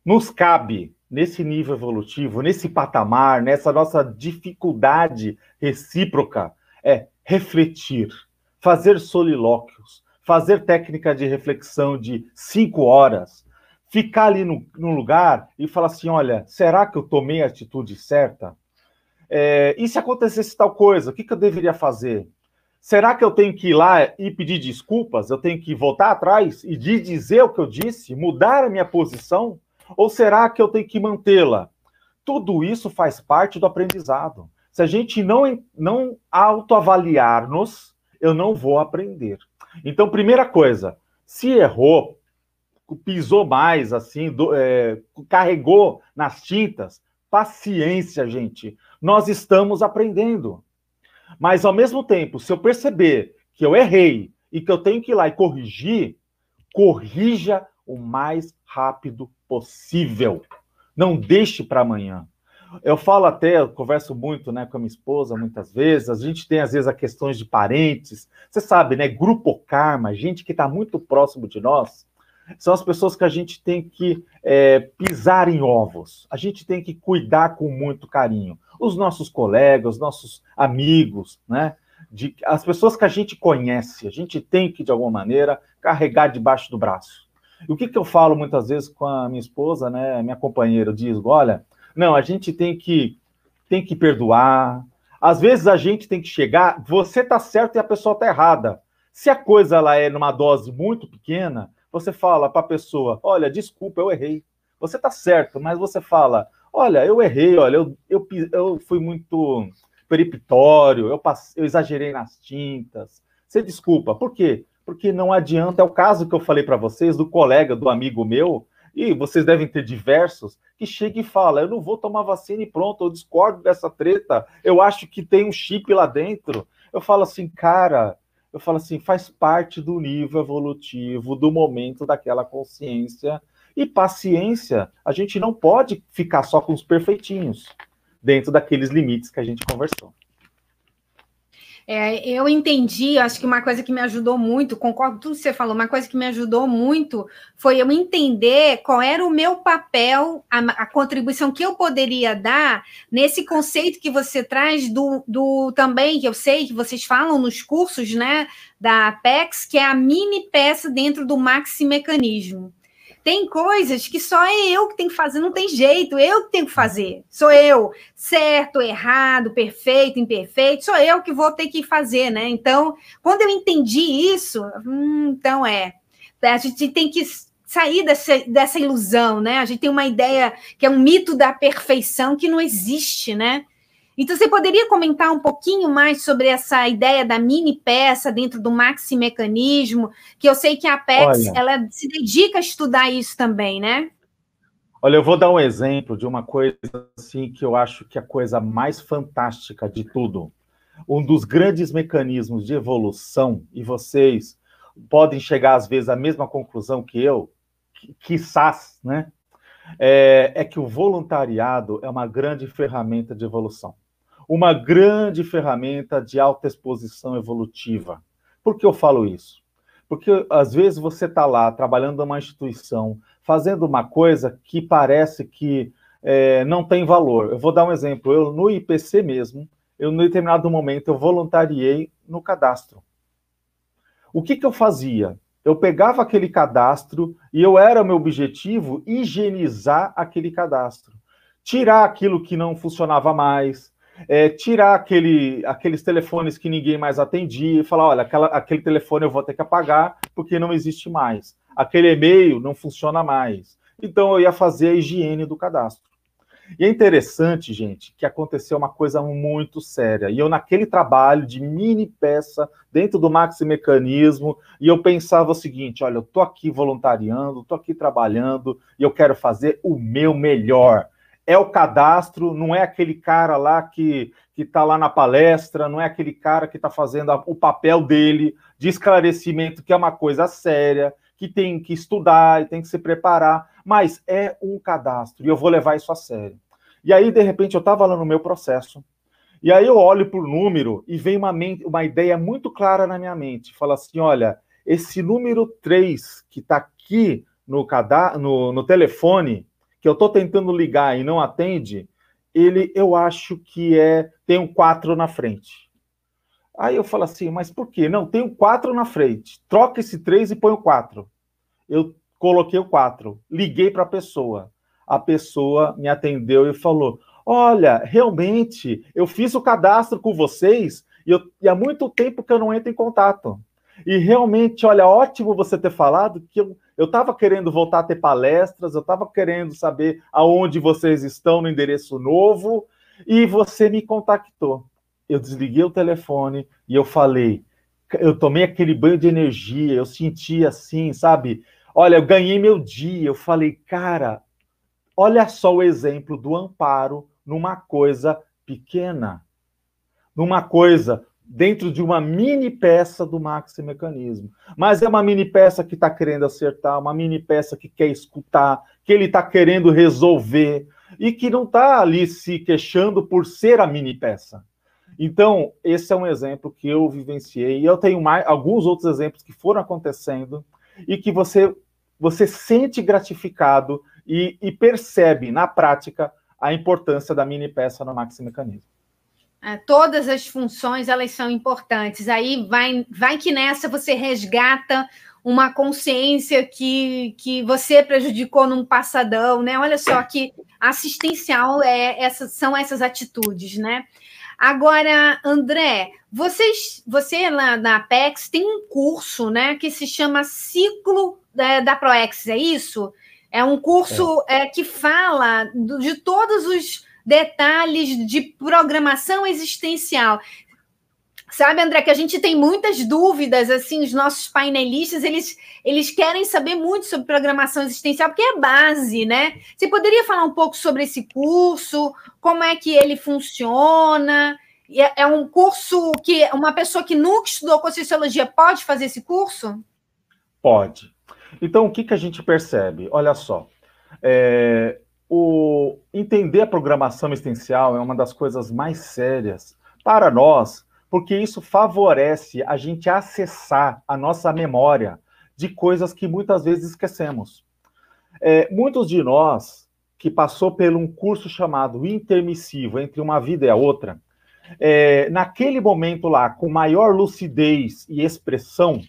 nos cabe, nesse nível evolutivo, nesse patamar, nessa nossa dificuldade recíproca, é refletir, fazer solilóquios, fazer técnica de reflexão de cinco horas, ficar ali no, no lugar e falar assim: olha, será que eu tomei a atitude certa? É, e se acontecesse tal coisa, o que, que eu deveria fazer? Será que eu tenho que ir lá e pedir desculpas? Eu tenho que voltar atrás e dizer o que eu disse, mudar a minha posição? Ou será que eu tenho que mantê-la? Tudo isso faz parte do aprendizado. Se a gente não, não autoavaliar-nos, eu não vou aprender. Então, primeira coisa, se errou, pisou mais, assim, do, é, carregou nas tintas, paciência, gente. Nós estamos aprendendo. Mas, ao mesmo tempo, se eu perceber que eu errei e que eu tenho que ir lá e corrigir, corrija o mais rápido possível. Não deixe para amanhã. Eu falo até, eu converso muito né, com a minha esposa muitas vezes, a gente tem às vezes as questões de parentes, você sabe, né? Grupo karma, gente que está muito próximo de nós, são as pessoas que a gente tem que é, pisar em ovos, a gente tem que cuidar com muito carinho. Os nossos colegas, os nossos amigos, né? De, as pessoas que a gente conhece, a gente tem que, de alguma maneira, carregar debaixo do braço. E o que, que eu falo muitas vezes com a minha esposa, né? Minha companheira, eu digo, olha, não, a gente tem que, tem que perdoar. Às vezes a gente tem que chegar, você tá certo e a pessoa tá errada. Se a coisa ela é numa dose muito pequena, você fala para a pessoa: olha, desculpa, eu errei. Você tá certo, mas você fala: olha, eu errei, olha, eu, eu, eu fui muito periptório, eu, eu exagerei nas tintas. Você desculpa, por quê? Porque não adianta, é o caso que eu falei para vocês do colega, do amigo meu, e vocês devem ter diversos, que chega e fala: eu não vou tomar vacina e pronto, eu discordo dessa treta, eu acho que tem um chip lá dentro. Eu falo assim, cara, eu falo assim, faz parte do nível evolutivo, do momento daquela consciência. E paciência, a gente não pode ficar só com os perfeitinhos, dentro daqueles limites que a gente conversou. É, eu entendi, acho que uma coisa que me ajudou muito, concordo com tudo que você falou, uma coisa que me ajudou muito foi eu entender qual era o meu papel, a, a contribuição que eu poderia dar nesse conceito que você traz do, do também, que eu sei que vocês falam nos cursos né, da Apex, que é a mini peça dentro do maxi mecanismo. Tem coisas que só é eu que tenho que fazer, não tem jeito, eu que tenho que fazer. Sou eu, certo, errado, perfeito, imperfeito, sou eu que vou ter que fazer, né? Então, quando eu entendi isso, hum, então é. A gente tem que sair dessa, dessa ilusão, né? A gente tem uma ideia que é um mito da perfeição que não existe, né? Então, você poderia comentar um pouquinho mais sobre essa ideia da mini peça dentro do maxi mecanismo, que eu sei que a Apex Olha, ela se dedica a estudar isso também, né? Olha, eu vou dar um exemplo de uma coisa assim que eu acho que é a coisa mais fantástica de tudo. Um dos grandes mecanismos de evolução, e vocês podem chegar às vezes à mesma conclusão que eu, que, quizás, né? É, é que o voluntariado é uma grande ferramenta de evolução uma grande ferramenta de alta exposição evolutiva. Por que eu falo isso? Porque às vezes você está lá trabalhando numa instituição, fazendo uma coisa que parece que é, não tem valor. Eu vou dar um exemplo. Eu no IPC mesmo, eu no determinado momento eu voluntariei no cadastro. O que, que eu fazia? Eu pegava aquele cadastro e eu era meu objetivo higienizar aquele cadastro, tirar aquilo que não funcionava mais, é, tirar aquele, aqueles telefones que ninguém mais atendia e falar: olha, aquela, aquele telefone eu vou ter que apagar porque não existe mais. Aquele e-mail não funciona mais. Então eu ia fazer a higiene do cadastro. E é interessante, gente, que aconteceu uma coisa muito séria. E eu, naquele trabalho de mini peça dentro do Maxi Mecanismo, e eu pensava o seguinte: olha, eu tô aqui voluntariando, tô aqui trabalhando, e eu quero fazer o meu melhor é o cadastro, não é aquele cara lá que que está lá na palestra, não é aquele cara que está fazendo a, o papel dele de esclarecimento, que é uma coisa séria, que tem que estudar e tem que se preparar, mas é um cadastro e eu vou levar isso a sério. E aí, de repente, eu estava lá no meu processo, e aí eu olho para o número e vem uma, mente, uma ideia muito clara na minha mente. Fala assim: olha, esse número 3 que está aqui no, no, no telefone, que eu estou tentando ligar e não atende, ele eu acho que é tem um 4 na frente. Aí eu falo assim, mas por quê? Não, tem um 4 na frente. Troca esse 3 e põe o 4. Eu coloquei o 4, liguei para a pessoa. A pessoa me atendeu e falou: Olha, realmente, eu fiz o cadastro com vocês e, eu, e há muito tempo que eu não entro em contato. E realmente, olha, ótimo você ter falado que eu estava querendo voltar a ter palestras, eu estava querendo saber aonde vocês estão no endereço novo, e você me contactou. Eu desliguei o telefone e eu falei, eu tomei aquele banho de energia, eu senti assim, sabe? Olha, eu ganhei meu dia. Eu falei, cara, olha só o exemplo do amparo numa coisa pequena, numa coisa dentro de uma mini peça do maxi mecanismo. Mas é uma mini peça que está querendo acertar, uma mini peça que quer escutar, que ele está querendo resolver e que não está ali se queixando por ser a mini peça. Então, esse é um exemplo que eu vivenciei. E eu tenho mais, alguns outros exemplos que foram acontecendo e que você, você sente gratificado e, e percebe na prática a importância da mini peça no maxi mecanismo. É, todas as funções elas são importantes. Aí vai, vai que nessa você resgata uma consciência que, que você prejudicou num passadão, né? Olha só que assistencial é essa, são essas atitudes, né? Agora, André, vocês, você lá na Apex tem um curso, né, que se chama Ciclo da, é, da Proex, é isso? É um curso é. É, que fala de todos os detalhes de programação existencial. Sabe, André, que a gente tem muitas dúvidas, assim, os nossos painelistas, eles, eles querem saber muito sobre programação existencial, porque é base, né? Você poderia falar um pouco sobre esse curso, como é que ele funciona? É, é um curso que uma pessoa que nunca estudou Conscienciologia pode fazer esse curso? Pode. Então, o que, que a gente percebe? Olha só, é, o entender a programação existencial é uma das coisas mais sérias para nós, porque isso favorece a gente acessar a nossa memória de coisas que muitas vezes esquecemos. É, muitos de nós que passou por um curso chamado intermissivo entre uma vida e a outra, é, naquele momento lá, com maior lucidez e expressão,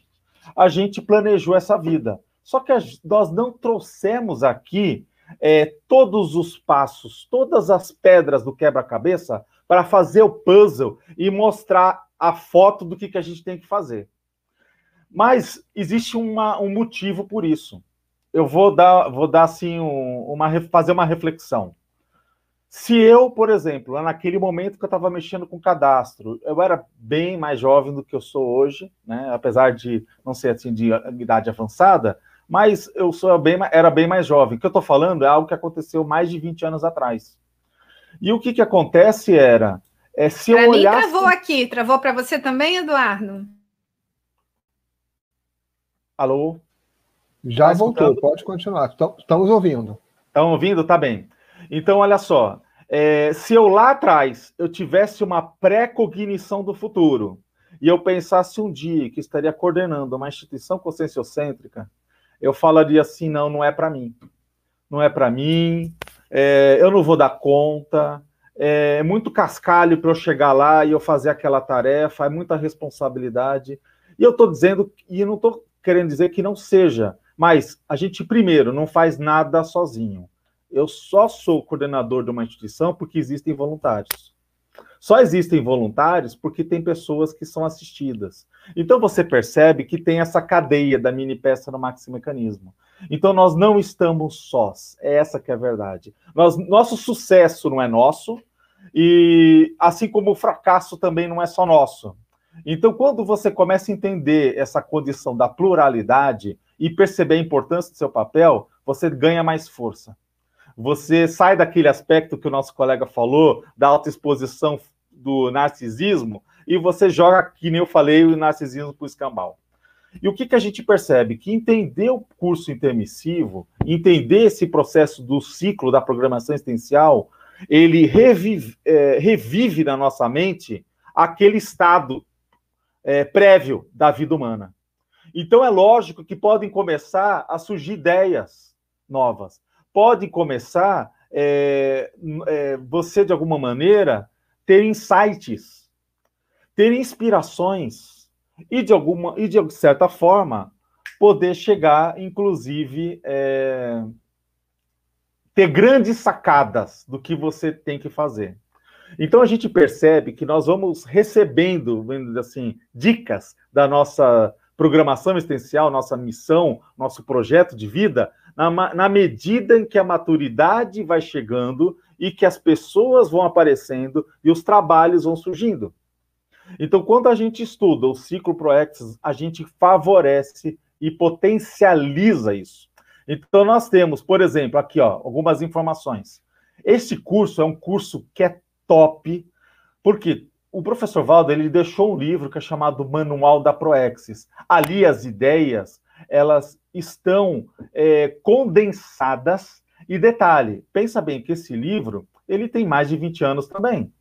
a gente planejou essa vida. Só que nós não trouxemos aqui é, todos os passos, todas as pedras do quebra-cabeça para fazer o puzzle e mostrar a foto do que, que a gente tem que fazer. Mas existe uma, um motivo por isso. Eu vou dar, vou dar assim um, uma fazer uma reflexão. Se eu, por exemplo, naquele momento que eu estava mexendo com cadastro, eu era bem mais jovem do que eu sou hoje, né? apesar de não ser assim de idade avançada, mas eu sou bem, era bem mais jovem. O que eu estou falando é algo que aconteceu mais de 20 anos atrás. E o que, que acontece era. É, se pra eu mim olhasse... travou aqui. Travou para você também, Eduardo? Alô? Já tá voltou, pode continuar. Estamos ouvindo. Estão ouvindo? Tá bem. Então, olha só. É, se eu lá atrás eu tivesse uma pré-cognição do futuro e eu pensasse um dia que estaria coordenando uma instituição conscienciocêntrica, eu falaria assim: não, não é para mim. Não é para mim, é, eu não vou dar conta, é muito cascalho para eu chegar lá e eu fazer aquela tarefa, é muita responsabilidade. E eu estou dizendo, e não estou querendo dizer que não seja, mas a gente, primeiro, não faz nada sozinho. Eu só sou coordenador de uma instituição porque existem voluntários. Só existem voluntários porque tem pessoas que são assistidas. Então você percebe que tem essa cadeia da mini peça no maximecanismo. Então nós não estamos sós. É essa que é a verdade. Nós, nosso sucesso não é nosso e assim como o fracasso também não é só nosso. Então quando você começa a entender essa condição da pluralidade e perceber a importância do seu papel, você ganha mais força. Você sai daquele aspecto que o nosso colega falou, da autoexposição do narcisismo e você joga, que nem eu falei, o narcisismo para o escambau. E o que, que a gente percebe? Que entender o curso intermissivo, entender esse processo do ciclo da programação existencial, ele revive, é, revive na nossa mente aquele estado é, prévio da vida humana. Então é lógico que podem começar a surgir ideias novas, pode começar é, é, você, de alguma maneira, ter insights, ter inspirações e, de alguma e de certa forma, poder chegar, inclusive, é, ter grandes sacadas do que você tem que fazer. Então a gente percebe que nós vamos recebendo, assim, dicas da nossa programação existencial, nossa missão, nosso projeto de vida, na, na medida em que a maturidade vai chegando e que as pessoas vão aparecendo e os trabalhos vão surgindo. Então, quando a gente estuda o ciclo ProEx, a gente favorece e potencializa isso. Então, nós temos, por exemplo, aqui, ó, algumas informações. Este curso é um curso que é top, porque o professor Valdo ele deixou um livro que é chamado Manual da Proexis. Ali as ideias elas estão é, condensadas e detalhe, pensa bem que esse livro ele tem mais de 20 anos também.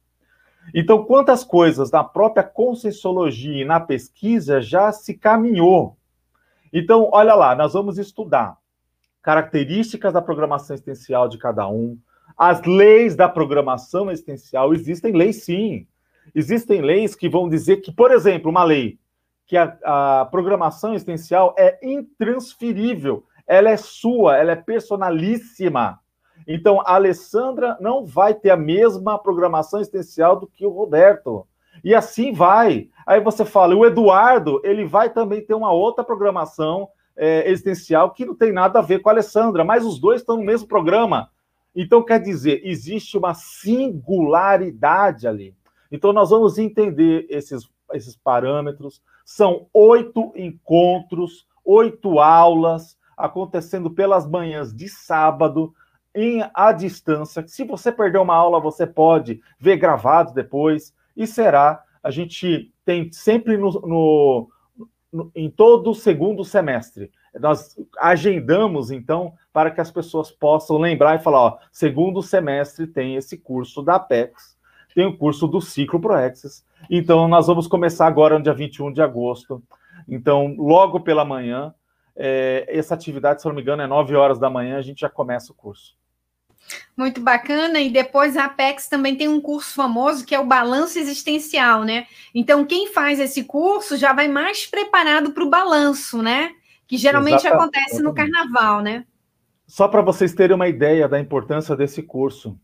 Então, quantas coisas na própria conscienciologia e na pesquisa já se caminhou. Então, olha lá, nós vamos estudar características da programação existencial de cada um, as leis da programação existencial. Existem leis, sim. Existem leis que vão dizer que, por exemplo, uma lei que a, a programação existencial é intransferível, ela é sua, ela é personalíssima. Então, a Alessandra não vai ter a mesma programação existencial do que o Roberto. E assim vai. Aí você fala, o Eduardo, ele vai também ter uma outra programação é, existencial que não tem nada a ver com a Alessandra, mas os dois estão no mesmo programa. Então, quer dizer, existe uma singularidade ali. Então, nós vamos entender esses, esses parâmetros. São oito encontros, oito aulas acontecendo pelas manhãs de sábado, em à distância. Se você perder uma aula, você pode ver gravado depois. E será. A gente tem sempre no, no, no em todo o segundo semestre. Nós agendamos, então, para que as pessoas possam lembrar e falar: ó, segundo semestre tem esse curso da Apex, tem o curso do Ciclo ProExis. Então, nós vamos começar agora no dia 21 de agosto. Então, logo pela manhã, é, essa atividade, se não me engano, é 9 horas da manhã, a gente já começa o curso. Muito bacana, e depois a Apex também tem um curso famoso que é o balanço existencial, né? Então, quem faz esse curso já vai mais preparado para o balanço, né? Que geralmente Exatamente. acontece no carnaval, né? Só para vocês terem uma ideia da importância desse curso,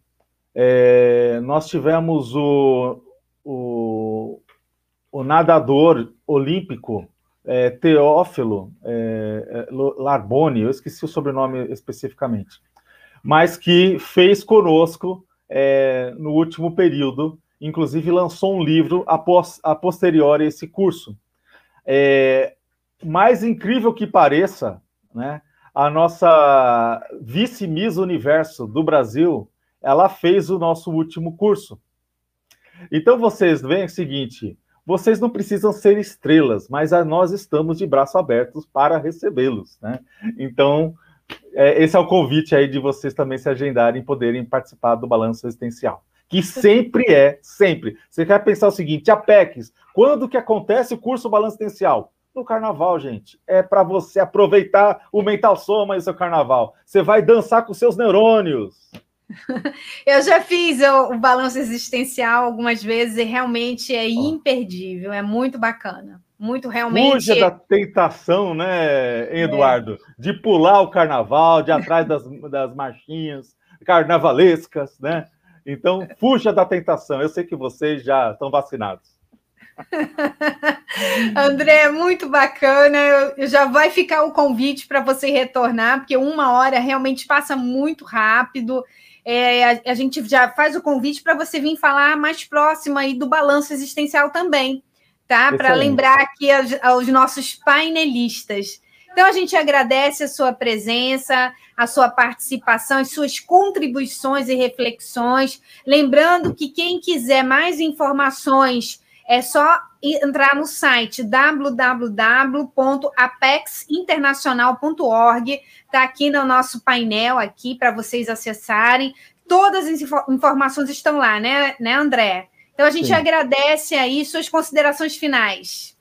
é, nós tivemos o, o, o nadador olímpico é, Teófilo é, é Larboni, eu esqueci o sobrenome especificamente mas que fez conosco é, no último período, inclusive lançou um livro a, pos, a posteriori esse curso. É, mais incrível que pareça, né, a nossa vice-miss universo do Brasil, ela fez o nosso último curso. Então vocês veem o seguinte, vocês não precisam ser estrelas, mas nós estamos de braços abertos para recebê-los, né? Então, é, esse é o convite aí de vocês também se agendarem e poderem participar do balanço existencial. Que sempre é, sempre. Você quer pensar o seguinte, Apex, quando que acontece o curso balanço existencial? No carnaval, gente. É para você aproveitar o mental soma e o seu carnaval. Você vai dançar com seus neurônios. Eu já fiz o, o balanço existencial algumas vezes e realmente é imperdível, é muito bacana muito realmente. Fuja da tentação, né, Eduardo? É. De pular o carnaval, de atrás das, das marchinhas carnavalescas, né? Então, fuja da tentação. Eu sei que vocês já estão vacinados. André, muito bacana. Eu, já vai ficar o convite para você retornar, porque uma hora realmente passa muito rápido. É, a, a, gente já faz o convite para você vir falar mais próximo aí do balanço existencial também tá? Para lembrar aqui aos, aos nossos painelistas. Então, a gente agradece a sua presença, a sua participação, as suas contribuições e reflexões. Lembrando que quem quiser mais informações é só entrar no site www.apexinternacional.org. Está aqui no nosso painel aqui para vocês acessarem. Todas as informações estão lá, né, né André? Então a gente Sim. agradece aí suas considerações finais.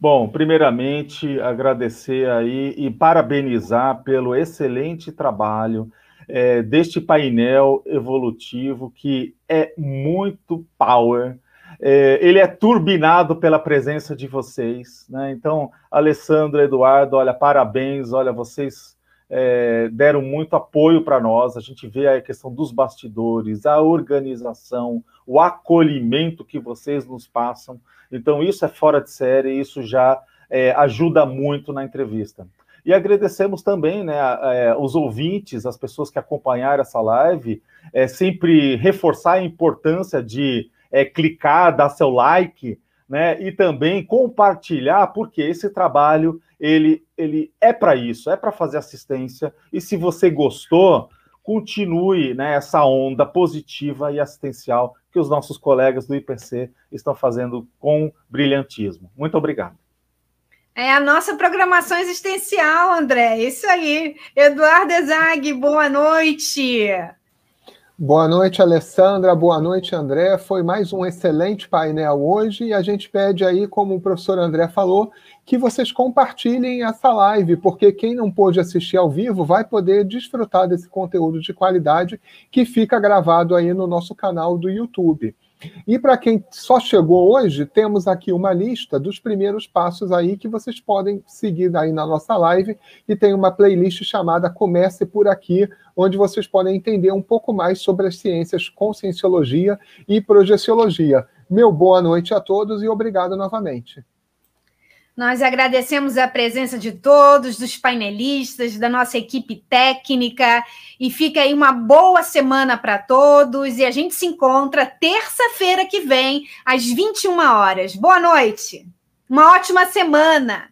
Bom, primeiramente agradecer aí e parabenizar pelo excelente trabalho. é, deste painel evolutivo que é muito power. É, ele é turbinado pela presença de vocês, né? Então, Alessandro, Eduardo, olha, parabéns, olha, vocês é, deram muito apoio para nós. A gente vê a questão dos bastidores, a organização, o acolhimento que vocês nos passam. Então, isso é fora de série, isso já é, ajuda muito na entrevista. E agradecemos também né, é, os ouvintes, as pessoas que acompanharam essa live, é, sempre reforçar a importância de é, clicar, dar seu like, né, e também compartilhar, porque esse trabalho ele, ele é para isso, é para fazer assistência. E se você gostou, continue né, essa onda positiva e assistencial que os nossos colegas do IPC estão fazendo com brilhantismo. Muito obrigado. É a nossa programação existencial, André. Isso aí. Eduardo Ezag, boa noite. Boa noite, Alessandra. Boa noite, André. Foi mais um excelente painel hoje e a gente pede aí, como o professor André falou, que vocês compartilhem essa live, porque quem não pôde assistir ao vivo vai poder desfrutar desse conteúdo de qualidade que fica gravado aí no nosso canal do YouTube. E para quem só chegou hoje, temos aqui uma lista dos primeiros passos aí que vocês podem seguir aí na nossa live e tem uma playlist chamada Comece por aqui, onde vocês podem entender um pouco mais sobre as ciências conscienciologia e projeciologia. Meu boa noite a todos e obrigado novamente. Nós agradecemos a presença de todos, dos painelistas, da nossa equipe técnica, e fica aí uma boa semana para todos. E a gente se encontra terça-feira que vem, às 21 horas. Boa noite, uma ótima semana.